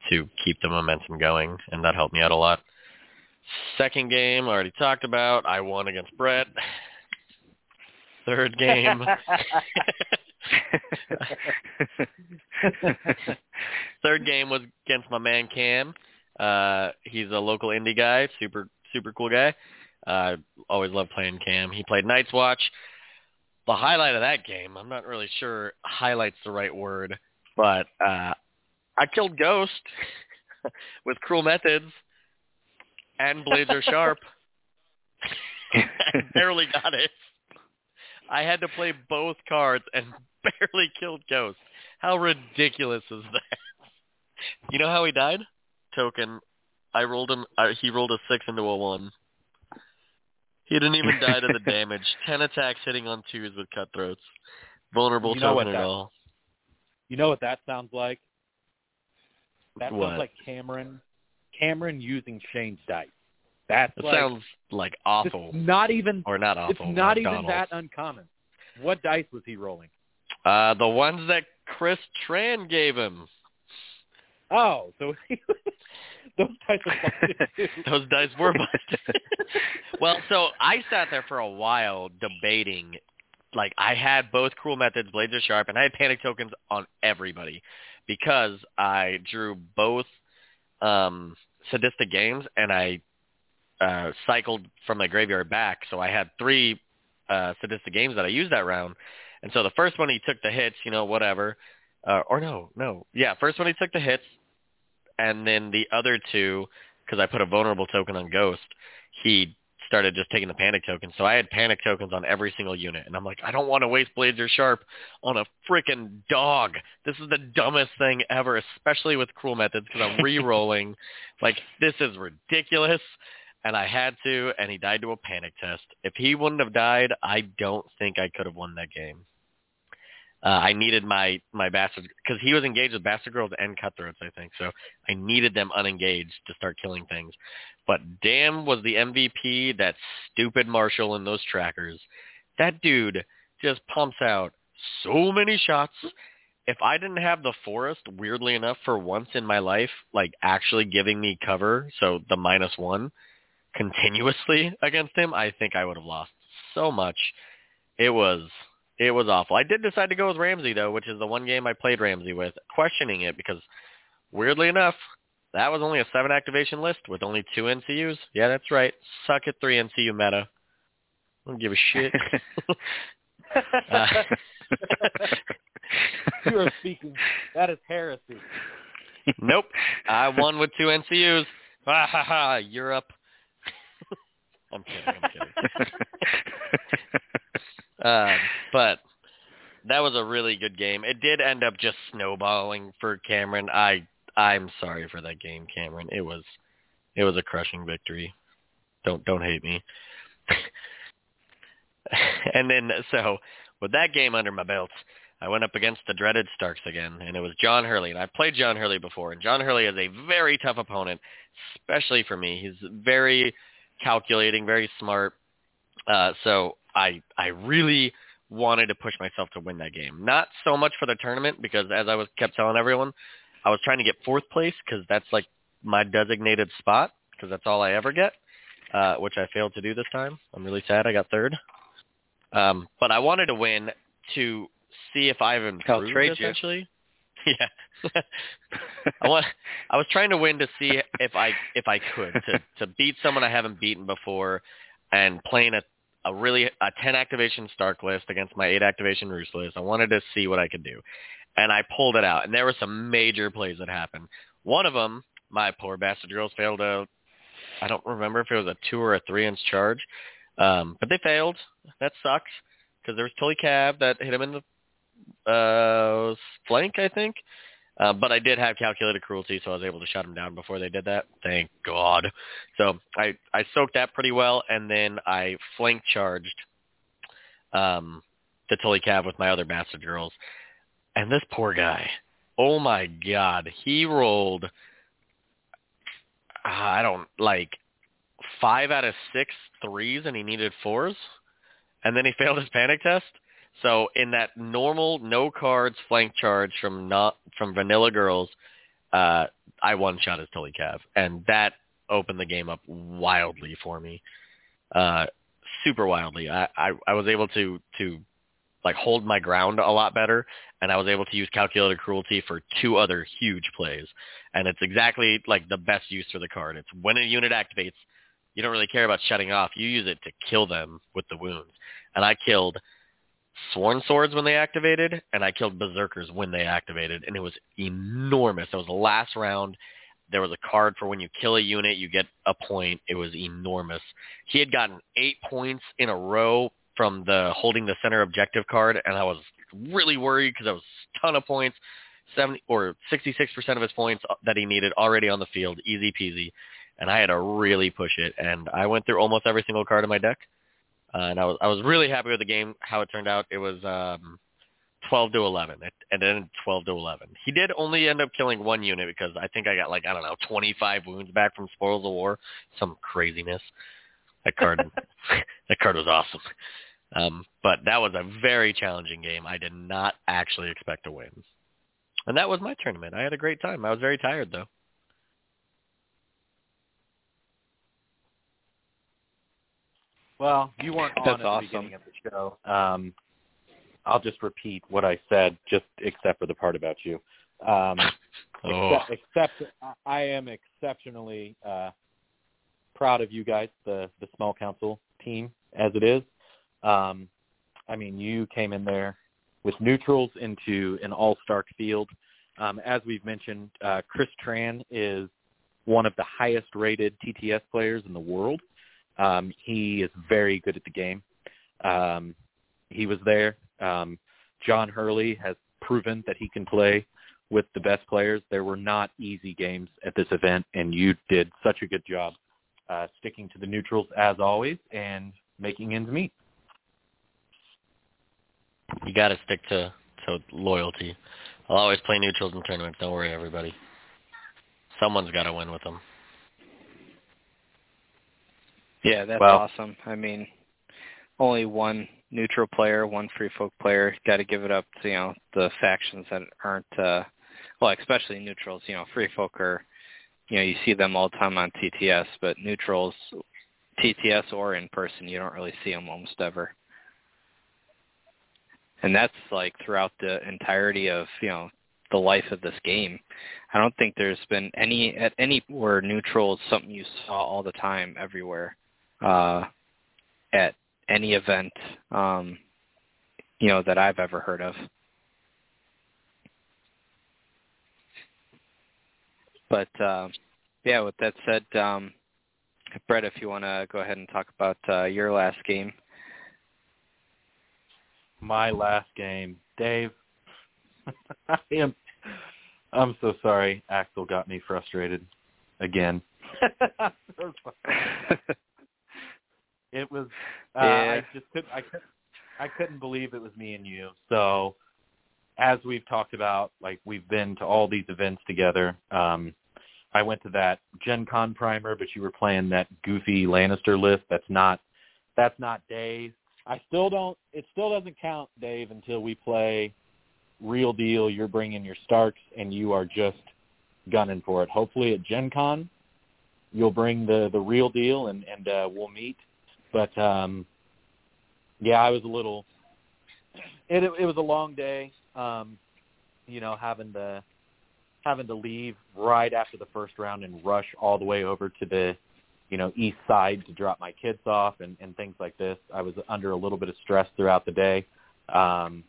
Speaker 5: to keep the momentum going, and that helped me out a lot. Second game, I already talked about. I won against Brett. Third game. Third game was against my man Cam. Uh, he's a local Indy guy, super super cool guy. Uh, always love playing Cam. He played Night's Watch. The highlight of that game, I'm not really sure highlight's the right word, but uh, I killed Ghost with cruel methods and blades are sharp. I barely got it. I had to play both cards and barely killed Ghost. How ridiculous is that? You know how he died? Token. I rolled him. Uh, he rolled a six into a one. He didn't even die to the damage. Ten attacks hitting on twos with cutthroats. Vulnerable
Speaker 2: You know
Speaker 5: token at all.
Speaker 2: You know what that sounds like? That
Speaker 5: What?
Speaker 2: sounds like Cameron. Cameron using Shane's dice. That's
Speaker 5: It
Speaker 2: like,
Speaker 5: sounds like awful,
Speaker 2: It's not even.
Speaker 5: or not awful.
Speaker 2: It's not
Speaker 5: but
Speaker 2: even that uncommon. What dice was he rolling?
Speaker 5: Uh, the ones that Chris Tran gave him.
Speaker 2: Oh, so those dice were busted.
Speaker 5: Those dice were busted. well, so I sat there for a while debating. Like I had both cruel methods, blades are sharp, and I had panic tokens on everybody because I drew both um sadistic games and I uh cycled from my graveyard back. So I had three uh sadistic games that I used that round. And so the first one he took the hits, you know, whatever. Uh, or no, no. Yeah, first one he took the hits and then the other two because I put a vulnerable token on Ghost, he started just taking the panic tokens. So I had panic tokens on every single unit, and I'm like, I don't want to waste Blades or Sharp on a freaking dog. This is the dumbest thing ever, especially with Cruel Methods because I'm re-rolling. like this is ridiculous, and I had to, and he died to a panic test. If he wouldn't have died, I don't think I could have won that game. Uh, I needed my my bastard because he was engaged with bastard girls and cutthroats, I think. So I needed them unengaged to start killing things. But damn was the MVP that stupid Marshall and those trackers. That dude just pumps out so many shots. If I didn't have the forest, weirdly enough, for once in my life, like actually giving me cover, so the minus one continuously against him, I think I would have lost so much. It was it was awful. I did decide to go with Ramsay though, which is the one game I played Ramsay with, questioning it because weirdly enough, that was only a seven activation list with only two NCUs. Yeah, that's right. Suck at three NCU meta. I don't give a shit. Uh,
Speaker 2: you are speaking. That is heresy.
Speaker 5: nope. I won with two NCUs. Ha ha ha. Europe. I'm kidding. I'm kidding. um, but that was a really good game. It did end up just snowballing for Cameron. I I'm sorry for that game, Cameron. It was it was a crushing victory. Don't don't hate me. and then so with that game under my belt, I went up against the dreaded Starks again, and it was John Hurley. And I played John Hurley before, and John Hurley is a very tough opponent, especially for me. He's very calculating, very smart. Uh, so I I really wanted to push myself to win that game. Not so much for the tournament because, as I was kept telling everyone, I was trying to get fourth place because that's like my designated spot because that's all I ever get, uh, which I failed to do this time. I'm really sad. I got third. Um, but I wanted to win to see if I've
Speaker 1: I'll
Speaker 5: improved.
Speaker 1: trade
Speaker 5: essentially, yeah. I want. I was trying to win to see if I if I could to to beat someone I haven't beaten before, and playing a a really a ten activation Stark list against my eight activation Roose list. I wanted to see what I could do, and I pulled it out. And there were some major plays that happened. One of them, my poor bastard girls failed a. I don't remember if it was a two or a three inch charge, um, but they failed. That sucks because there was Tully Cav that hit him in the uh, flank, I think. Uh, but I did have calculated cruelty, so I was able to shut him down before they did that. Thank God. So I I soaked that pretty well, and then I flank charged um, the Tully Cav with my other bastard girls. And this poor guy, oh my God, he rolled. I don't like five out of six threes, and he needed fours, and then he failed his panic test. So in that normal no cards flank charge from not from Vanilla Girls, uh, I one shot his Tully Cav, and that opened the game up wildly for me, uh, super wildly. I, I I was able to to like hold my ground a lot better, and I was able to use calculated cruelty for two other huge plays. And it's exactly like the best use for the card. It's when a unit activates, you don't really care about shutting off. You use it to kill them with the wounds. And I killed Sworn Swords when they activated, and I killed Berserkers when they activated, and it was enormous. It was the last round. There was a card for when you kill a unit, you get a point. It was enormous. He had gotten eight points in a row from the holding the center objective card, and I was really worried because that was a ton of points. 70 or 66% of his points that he needed already on the field, easy peasy. And I had to really push it. And I went through almost every single card in my deck. Uh, and I was I was really happy with the game how it turned out. It was um, 12 to 11. It, it ended 12 to 11. He did only end up killing one unit because I think I got like I don't know 25 wounds back from Spoils of War, some craziness. That card that card was awesome. Um, but that was a very challenging game. I did not actually expect to win. And that was my tournament. I had a great time. I was very tired though.
Speaker 2: Well, you weren't on
Speaker 1: That's
Speaker 2: at
Speaker 1: awesome.
Speaker 2: the beginning of the show. Um, I'll just repeat what I said, just except for the part about you. Um,
Speaker 5: Oh.
Speaker 2: except, except I am exceptionally uh, proud of you guys, the the small council team, as it is. Um, I mean, you came in there with neutrals into an all-star field. Um, as we've mentioned, uh, Chris Tran is one of the highest-rated TTS players in the world. Um, he is very good at the game. Um, he was there. Um, John Hurley has proven that he can play with the best players. There were not easy games at this event, and you did such a good job uh, sticking to the neutrals as always and making ends meet.
Speaker 5: You got to stick to to loyalty. I'll always play neutrals in tournaments. Don't worry, everybody. Someone's got to win with them.
Speaker 1: Yeah, that's
Speaker 2: Well-
Speaker 1: awesome. I mean, only one neutral player, one free folk player. Got to give it up to you know the factions that aren't uh well, especially neutrals. You know, free folk are you know you see them all the time on TTS, but neutrals, TTS or in person, you don't really see them almost ever. And that's like throughout the entirety of you know the life of this game. I don't think there's been any at any where neutral is something you saw all the time everywhere uh, at any event, um, you know, that I've ever heard of. But uh, yeah, with that said, um, Brett, if you want to go ahead and talk about uh, your last game.
Speaker 2: My last game, Dave. I am. I'm so sorry. Axell got me frustrated again. So. It was. Uh,
Speaker 1: Yeah.
Speaker 2: I just couldn't. I couldn't. I couldn't believe it was me and you. So, as we've talked about, like we've been to all these events together. Um, I went to that Gen Con primer, but you were playing that goofy Lannister list. That's not. That's not Dave. I still don't. It still doesn't count, Dave, until we play real deal. You're bringing your Starks, and you are just gunning for it. Hopefully at Gen Con, you'll bring the the real deal, and and uh, we'll meet. But um, yeah, I was a little. It it was a long day. Um, you know, having to having to leave right after the first round and rush all the way over to the you know east side to drop my kids off and and things like this. I was under a little bit of stress throughout the day. Um,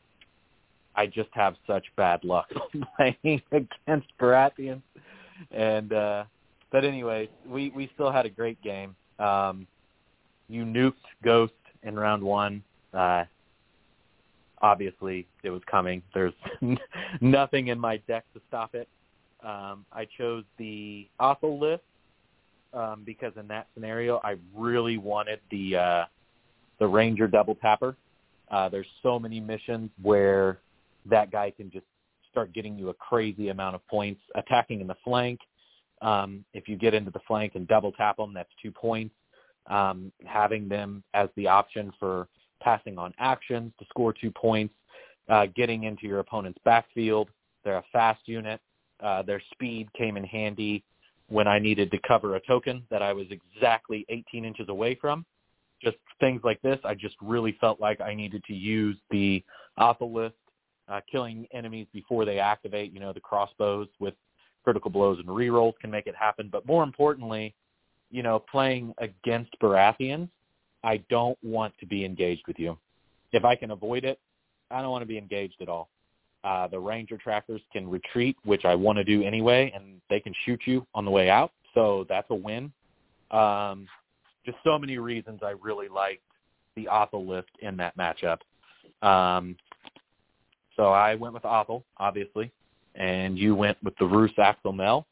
Speaker 2: I just have such bad luck playing against Baratheons, and uh, but anyway, we we still had a great game. Um, you nuked Ghost in round one. Uh, obviously, it was coming. There's nothing in my deck to stop it. Um, I chose the Othell list um, because in that scenario, I really wanted the uh, the Ranger double tapper. Uh, there's so many missions where that guy can just start getting you a crazy amount of points attacking in the flank. Um, if you get into the flank and double tap them, that's two points. Um, having them as the option for passing on actions to score two points, uh, getting into your opponent's backfield. They're a fast unit. Uh, their speed came in handy when I needed to cover a token that I was exactly 18 inches away from. just things like this, I just really felt like I needed to use the Obelisk, uh, killing enemies before they activate. You know, the crossbows with critical blows and rerolls can make it happen. But more importantly, you know, playing against Baratheons, I don't want to be engaged with you. If I can avoid it, I don't want to be engaged at all. Uh, the ranger trackers can retreat, which I want to do anyway, and they can shoot you on the way out. So that's a win. Um, just so many reasons I really liked the Othell list in that matchup. Um, so I went with Othell, obviously, and you went with the Roose Axell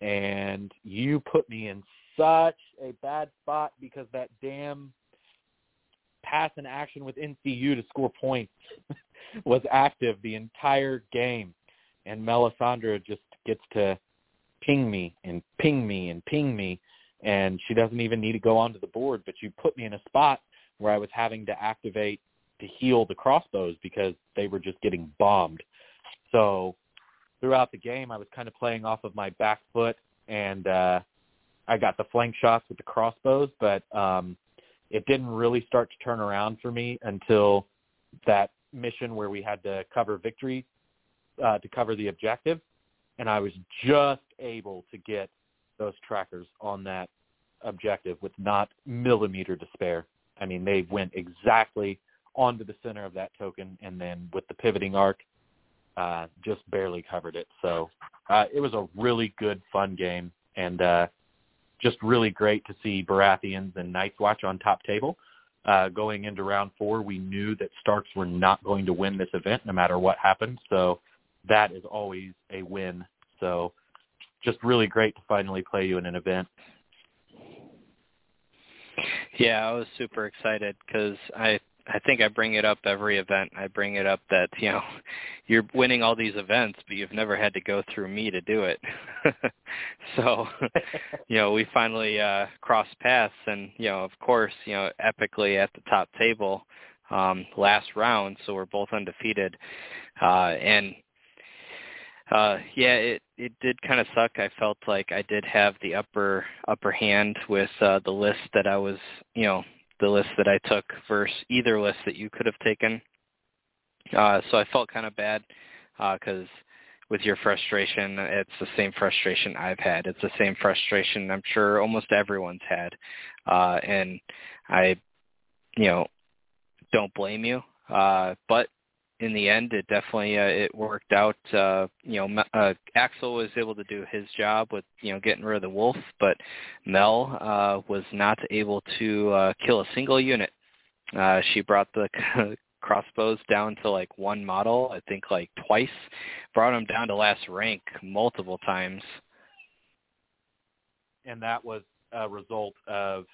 Speaker 2: and you put me in such a bad spot because that damn pass in action with NCU to score points was active the entire game, and Melisandre just gets to ping me and ping me and ping me, and she doesn't even need to go onto the board, but you put me in a spot where I was having to activate to heal the crossbows because they were just getting bombed. So throughout the game, I was kind of playing off of my back foot, and uh, I got the flank shots with the crossbows, but um, it didn't really start to turn around for me until that mission where we had to cover victory uh, to cover the objective, and I was just able to get those trackers on that objective with not millimeter to spare. I mean, they went exactly onto the center of that token, and then with the pivoting arc, uh, just barely covered it. So uh, it was a really good, fun game, and uh, just really great to see Baratheons and Night's Watch on top table. Uh, going into round four, we knew that Starks were not going to win this event no matter what happened. So that is always a win. So just really great to finally play you in an event.
Speaker 1: Yeah, I was super excited because I I think I bring it up every event. I bring it up that you know you're winning all these events, but you've never had to go through me to do it. so, you know, we finally uh crossed paths, and you know, of course, you know, epically at the top table um last round, so we're both undefeated. Uh And uh yeah, it it did kind of suck. I felt like I did have the upper upper hand with uh the list that I was, you know, the list that I took versus either list that you could have taken. Uh, so I felt kind of bad because uh, with your frustration, it's the same frustration I've had. It's the same frustration I'm sure almost everyone's had, uh, and I, you know, don't blame you. Uh, but in the end, it definitely uh, it worked out. Uh, you know, uh, Axell was able to do his job with you know getting rid of the wolf, but Mel uh, was not able to uh, kill a single unit. Uh, she brought the crossbows down to like one model, I think like twice. Brought them down to last rank multiple times.
Speaker 2: And that was a result of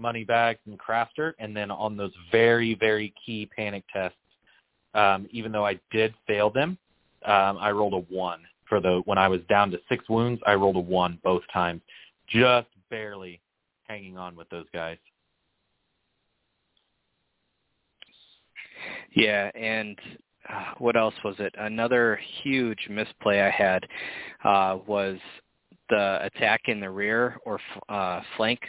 Speaker 2: Moneybags and Crafter, and then on those very, very key panic tests um, even though I did fail them, um, I rolled a one for the when I was down to six wounds. I rolled a one both times, just barely hanging on with those guys.
Speaker 1: Yeah, and uh, what else was it? Another huge misplay I had uh, was the attack in the rear or uh, flank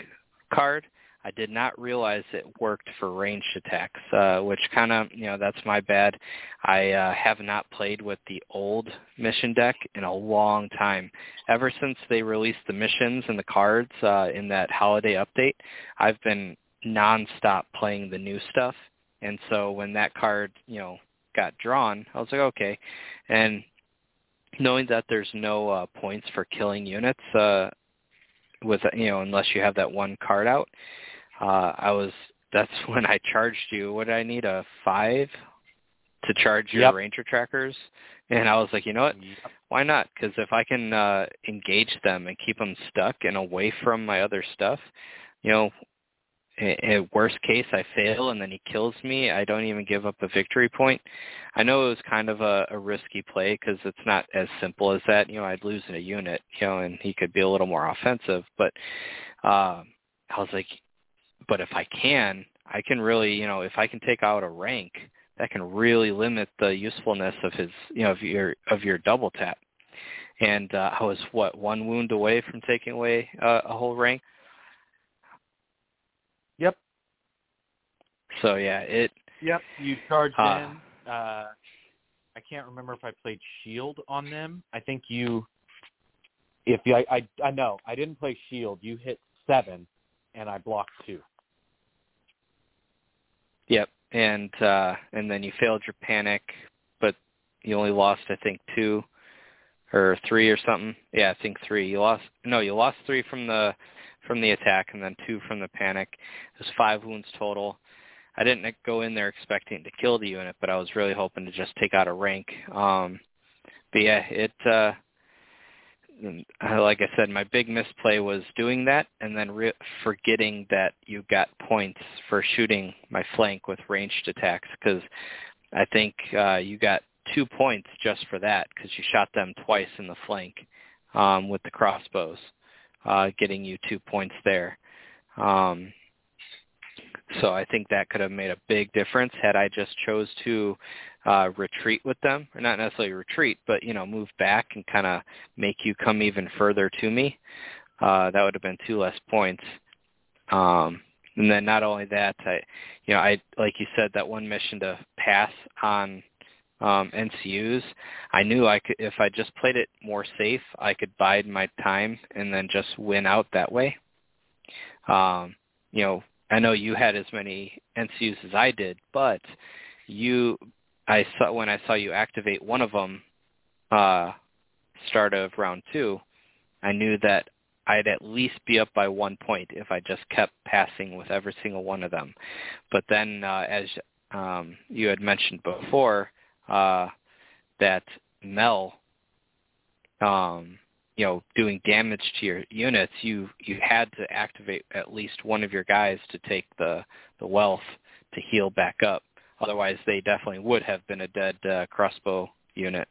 Speaker 1: card. I did not realize it worked for ranged attacks, uh, which kind of, you know, that's my bad. I uh, have not played with the old mission deck in a long time. Ever since they released the missions and the cards uh, in that holiday update, I've been nonstop playing the new stuff. And so when that card, you know, got drawn, I was like, okay. And knowing that there's no uh, points for killing units, uh, with you know unless you have that one card out uh, I was that's when I charged you. What did I need a five to charge your
Speaker 2: yep.
Speaker 1: ranger trackers? And I was like, you know what? Yep. Why not? Because if I can uh, engage them and keep them stuck and away from my other stuff, you know, in worst case I fail and then he kills me, I don't even give up a victory point. I know it was kind of a, a risky play because it's not as simple as that. You know, I'd lose in a unit, you know, and he could be a little more offensive. But uh, I was like, but if I can, I can really, you know, if I can take out a rank, that can really limit the usefulness of his, you know, of your of your double tap. And uh, I was what one wound away from taking away uh, a whole rank.
Speaker 2: Yep.
Speaker 1: So yeah, it.
Speaker 2: Yep, you charged
Speaker 1: uh,
Speaker 2: in. Uh, I can't remember if I played Shield on them. I think you. If you, I, I I know I didn't play Shield. You hit seven, and I blocked two.
Speaker 1: Yep, and uh, and then you failed your panic, but you only lost I think two or three or something. Yeah, I think three. You lost no, you lost three from the from the attack and then two from the panic. It was five wounds total. I didn't go in there expecting to kill the unit, but I was really hoping to just take out a rank. Um, but yeah, it uh, like I said, my big misplay was doing that and then re- forgetting that you got points for shooting my flank with ranged attacks because I think uh, you got two points just for that because you shot them twice in the flank um, with the crossbows, uh, getting you two points there. Um, so I think that could have made a big difference had I just chose to uh, retreat with them, or not necessarily retreat, but you know move back and kind of make you come even further to me. Uh, that would have been two less points. Um, and then not only that, I, you know, I like you said that one mission to pass on um, NCUs. I knew I could if I just played it more safe, I could bide my time and then just win out that way. Um, you know, I know you had as many NCUs as I did, but you, I saw when I saw you activate one of them, uh, start of round two, I knew that I'd at least be up by one point if I just kept passing with every single one of them. But then, uh, as um, you had mentioned before, uh, that Mel um, you know doing damage to your units, you you had to activate at least one of your guys to take the the wealth to heal back up. Otherwise, they definitely would have been a dead uh, crossbow unit.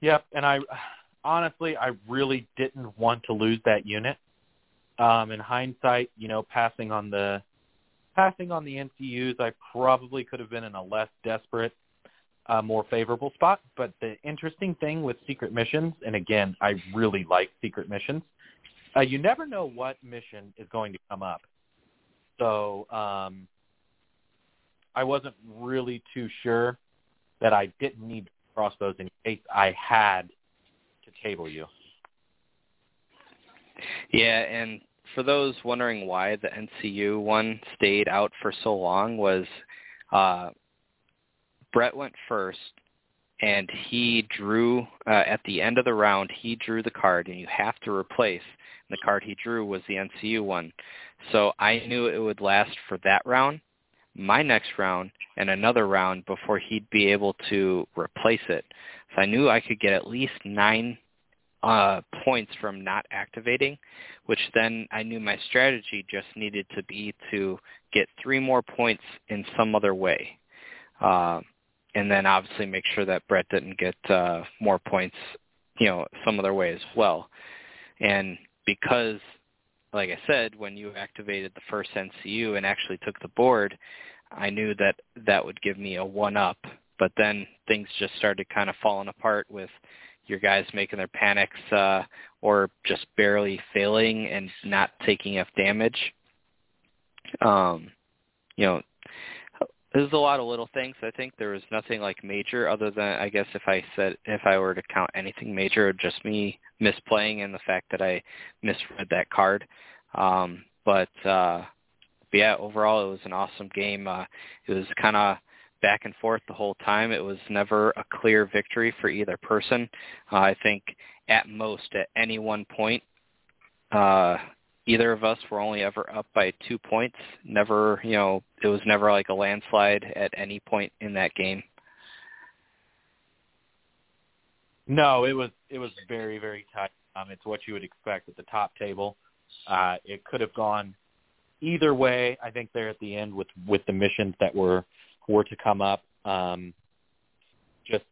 Speaker 2: Yep, and I honestly I really didn't want to lose that unit. Um, in hindsight, you know, passing on the passing on the NCUs, I probably could have been in a less desperate a more favorable spot. But the interesting thing with secret missions, and again, I really like secret missions, uh, you never know what mission is going to come up. So um, I wasn't really too sure that I didn't need crossbows in case I had to table you.
Speaker 1: Yeah, and for those wondering why the NCU one stayed out for so long was uh, Brett went first, and he drew uh, at the end of the round. He drew the card, and you have to replace. And the card he drew was the NCU one. So I knew it would last for that round, my next round, and another round before he'd be able to replace it. So I knew I could get at least nine uh, points from not activating, which then I knew my strategy just needed to be to get three more points in some other way. Uh, and then obviously make sure that Brett didn't get uh, more points, you know, some other way as well. And because, like I said, when you activated the first NCU and actually took the board, I knew that that would give me a one up. But then things just started kind of falling apart with your guys making their panics uh, or just barely failing and not taking enough damage. Um, you know, there's a lot of little things. I think there was nothing like major other than I guess if I said if I were to count anything major, just me misplaying and the fact that I misread that card. Um, but uh, but yeah, overall it was an awesome game. Uh, it was kind of back and forth the whole time. It was never a clear victory for either person. Uh, I think at most at any one point, uh, either of us were only ever up by two points. Never, you know, it was never like a landslide at any point in that game.
Speaker 2: No, it was it was very very tight. Um, it's what you would expect at the top table. Uh, it could have gone either way. I think there at the end with with the missions that were were to come up. Um, just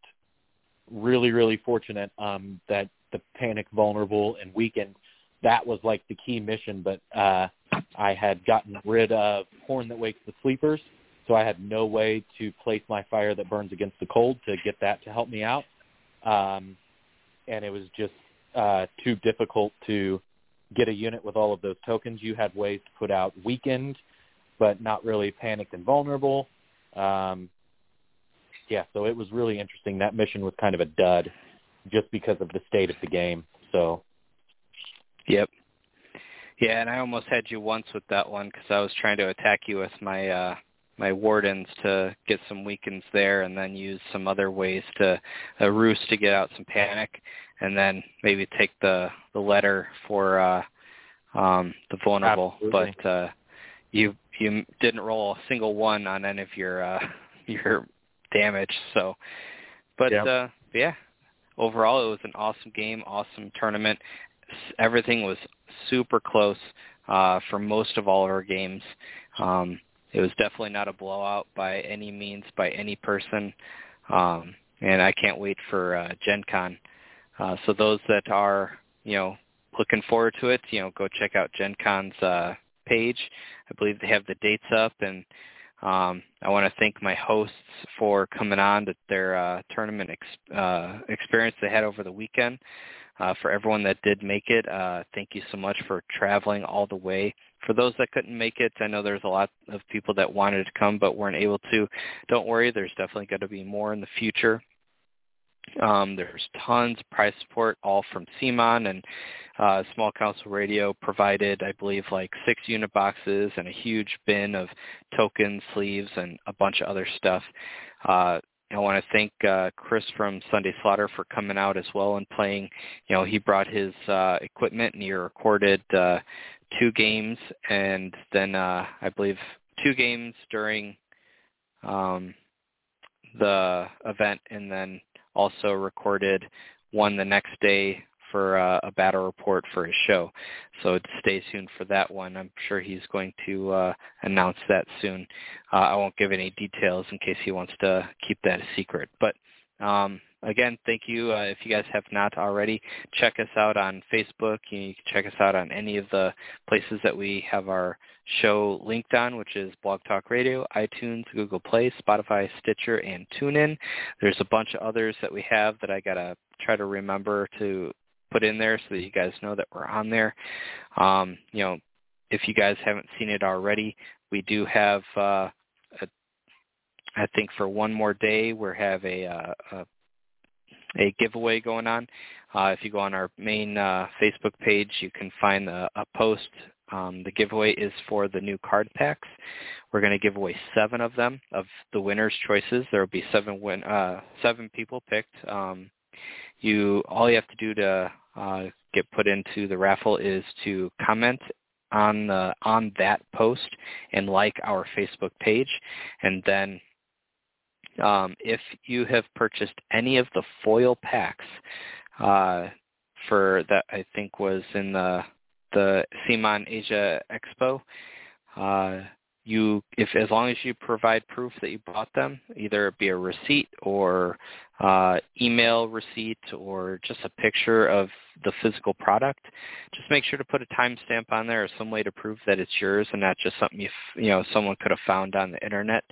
Speaker 2: really really fortunate um, that the panic vulnerable and weakened that was like the key mission, but uh, I had gotten rid of Horn that wakes the sleepers, so I had no way to place my fire that burns against the cold to get that to help me out, um, and it was just uh, too difficult to get a unit with all of those tokens. You had ways to put out weakened, but not really panicked and vulnerable. Um, yeah, so it was really interesting. That mission was kind of a dud just because of the state of the game. So.
Speaker 1: Yep. Yeah, and I almost had you once with that one because I was trying to attack you with my uh, my wardens to get some weakens there, and then use some other ways to a uh, Roose to get out some panic, and then maybe take the the letter for uh, um, the vulnerable.
Speaker 2: Absolutely.
Speaker 1: But uh, you you didn't roll a single one on any of your uh, your damage. So, but
Speaker 2: yep.
Speaker 1: uh, yeah, overall it was an awesome game, awesome tournament. Everything was super close uh, for most of all of our games. Um, it was definitely not a blowout by any means by any person, um, and I can't wait for uh, Gen Con. Uh, so those that are you know looking forward to it, you know, go check out Gen Con's uh, page. I believe they have the dates up, and um, I want to thank my hosts for coming on to their uh, tournament ex- uh, experience they had over the weekend. Uh, for everyone that did make it, uh, thank you so much for traveling all the way. For those that couldn't make it, I know there's a lot of people that wanted to come but weren't able to. Don't worry, there's definitely going to be more in the future. Um, there's tons of prize support, all from CMON and uh, Small Council Radio provided, I believe, like six unit boxes and a huge bin of tokens, sleeves, and a bunch of other stuff. Uh, I want to thank uh, Chris from Sunday Slaughter for coming out as well and playing. You know, he brought his uh, equipment and he recorded uh, two games and then uh, I believe two games during um, the event and then also recorded one the next day for uh, a battle report for his show. So stay tuned for that one. I'm sure he's going to uh, announce that soon. Uh, I won't give any details in case he wants to keep that a secret. But um, again, thank you. Uh, if you guys have not already, check us out on Facebook. You can check us out on any of the places that we have our show linked on, which is Blog Talk Radio, iTunes, Google Play, Spotify, Stitcher, and TuneIn. There's a bunch of others that we have that I gotta try to remember to put in there so that you guys know that we're on there. Um, you know, if you guys haven't seen it already, we do have. Uh, a, I think for one more day, we have a, uh, a a giveaway going on. Uh, if you go on our main uh, Facebook page, you can find a, a post. Um, the giveaway is for the new card packs. We're going to give away seven of them of the winners' choices. There will be seven win uh, seven people picked. Um, you all you have to do to uh, get put into the raffle is to comment on the on that post and like our Facebook page, and then um, if you have purchased any of the foil packs uh, for that, I think was in the the CMON Asia Expo. Uh, you if as long as you provide proof that you bought them, either it be a receipt or uh, email receipt or just a picture of the physical product, just make sure to put a timestamp on there or some way to prove that it's yours and not just something you you know someone could have found on the internet.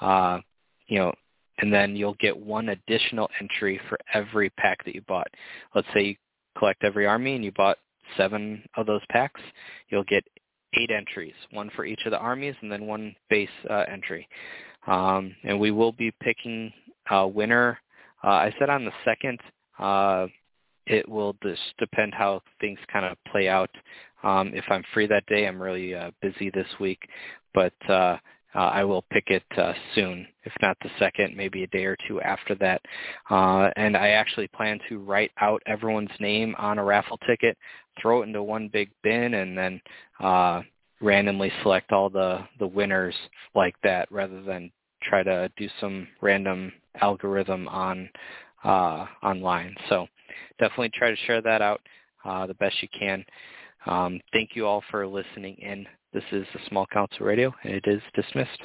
Speaker 1: Uh, you know, and then you'll get one additional entry for every pack that you bought. Let's say you collect every army and you bought seven of those packs, you'll get eight entries, one for each of the armies, and then one base uh, entry. Um, and we will be picking a winner. Uh, I said on the second. Uh, it will just depend how things kind of play out. Um, if I'm free that day, I'm really uh, busy this week, but uh, uh, I will pick it uh, soon, if not the second, maybe a day or two after that. Uh, and I actually plan to write out everyone's name on a raffle ticket, throw it into one big bin, and then uh, randomly select all the, the winners like that rather than try to do some random algorithm on uh, online. So definitely try to share that out uh, the best you can. Um, thank you all for listening in. This is the Small Council Radio, and it is dismissed.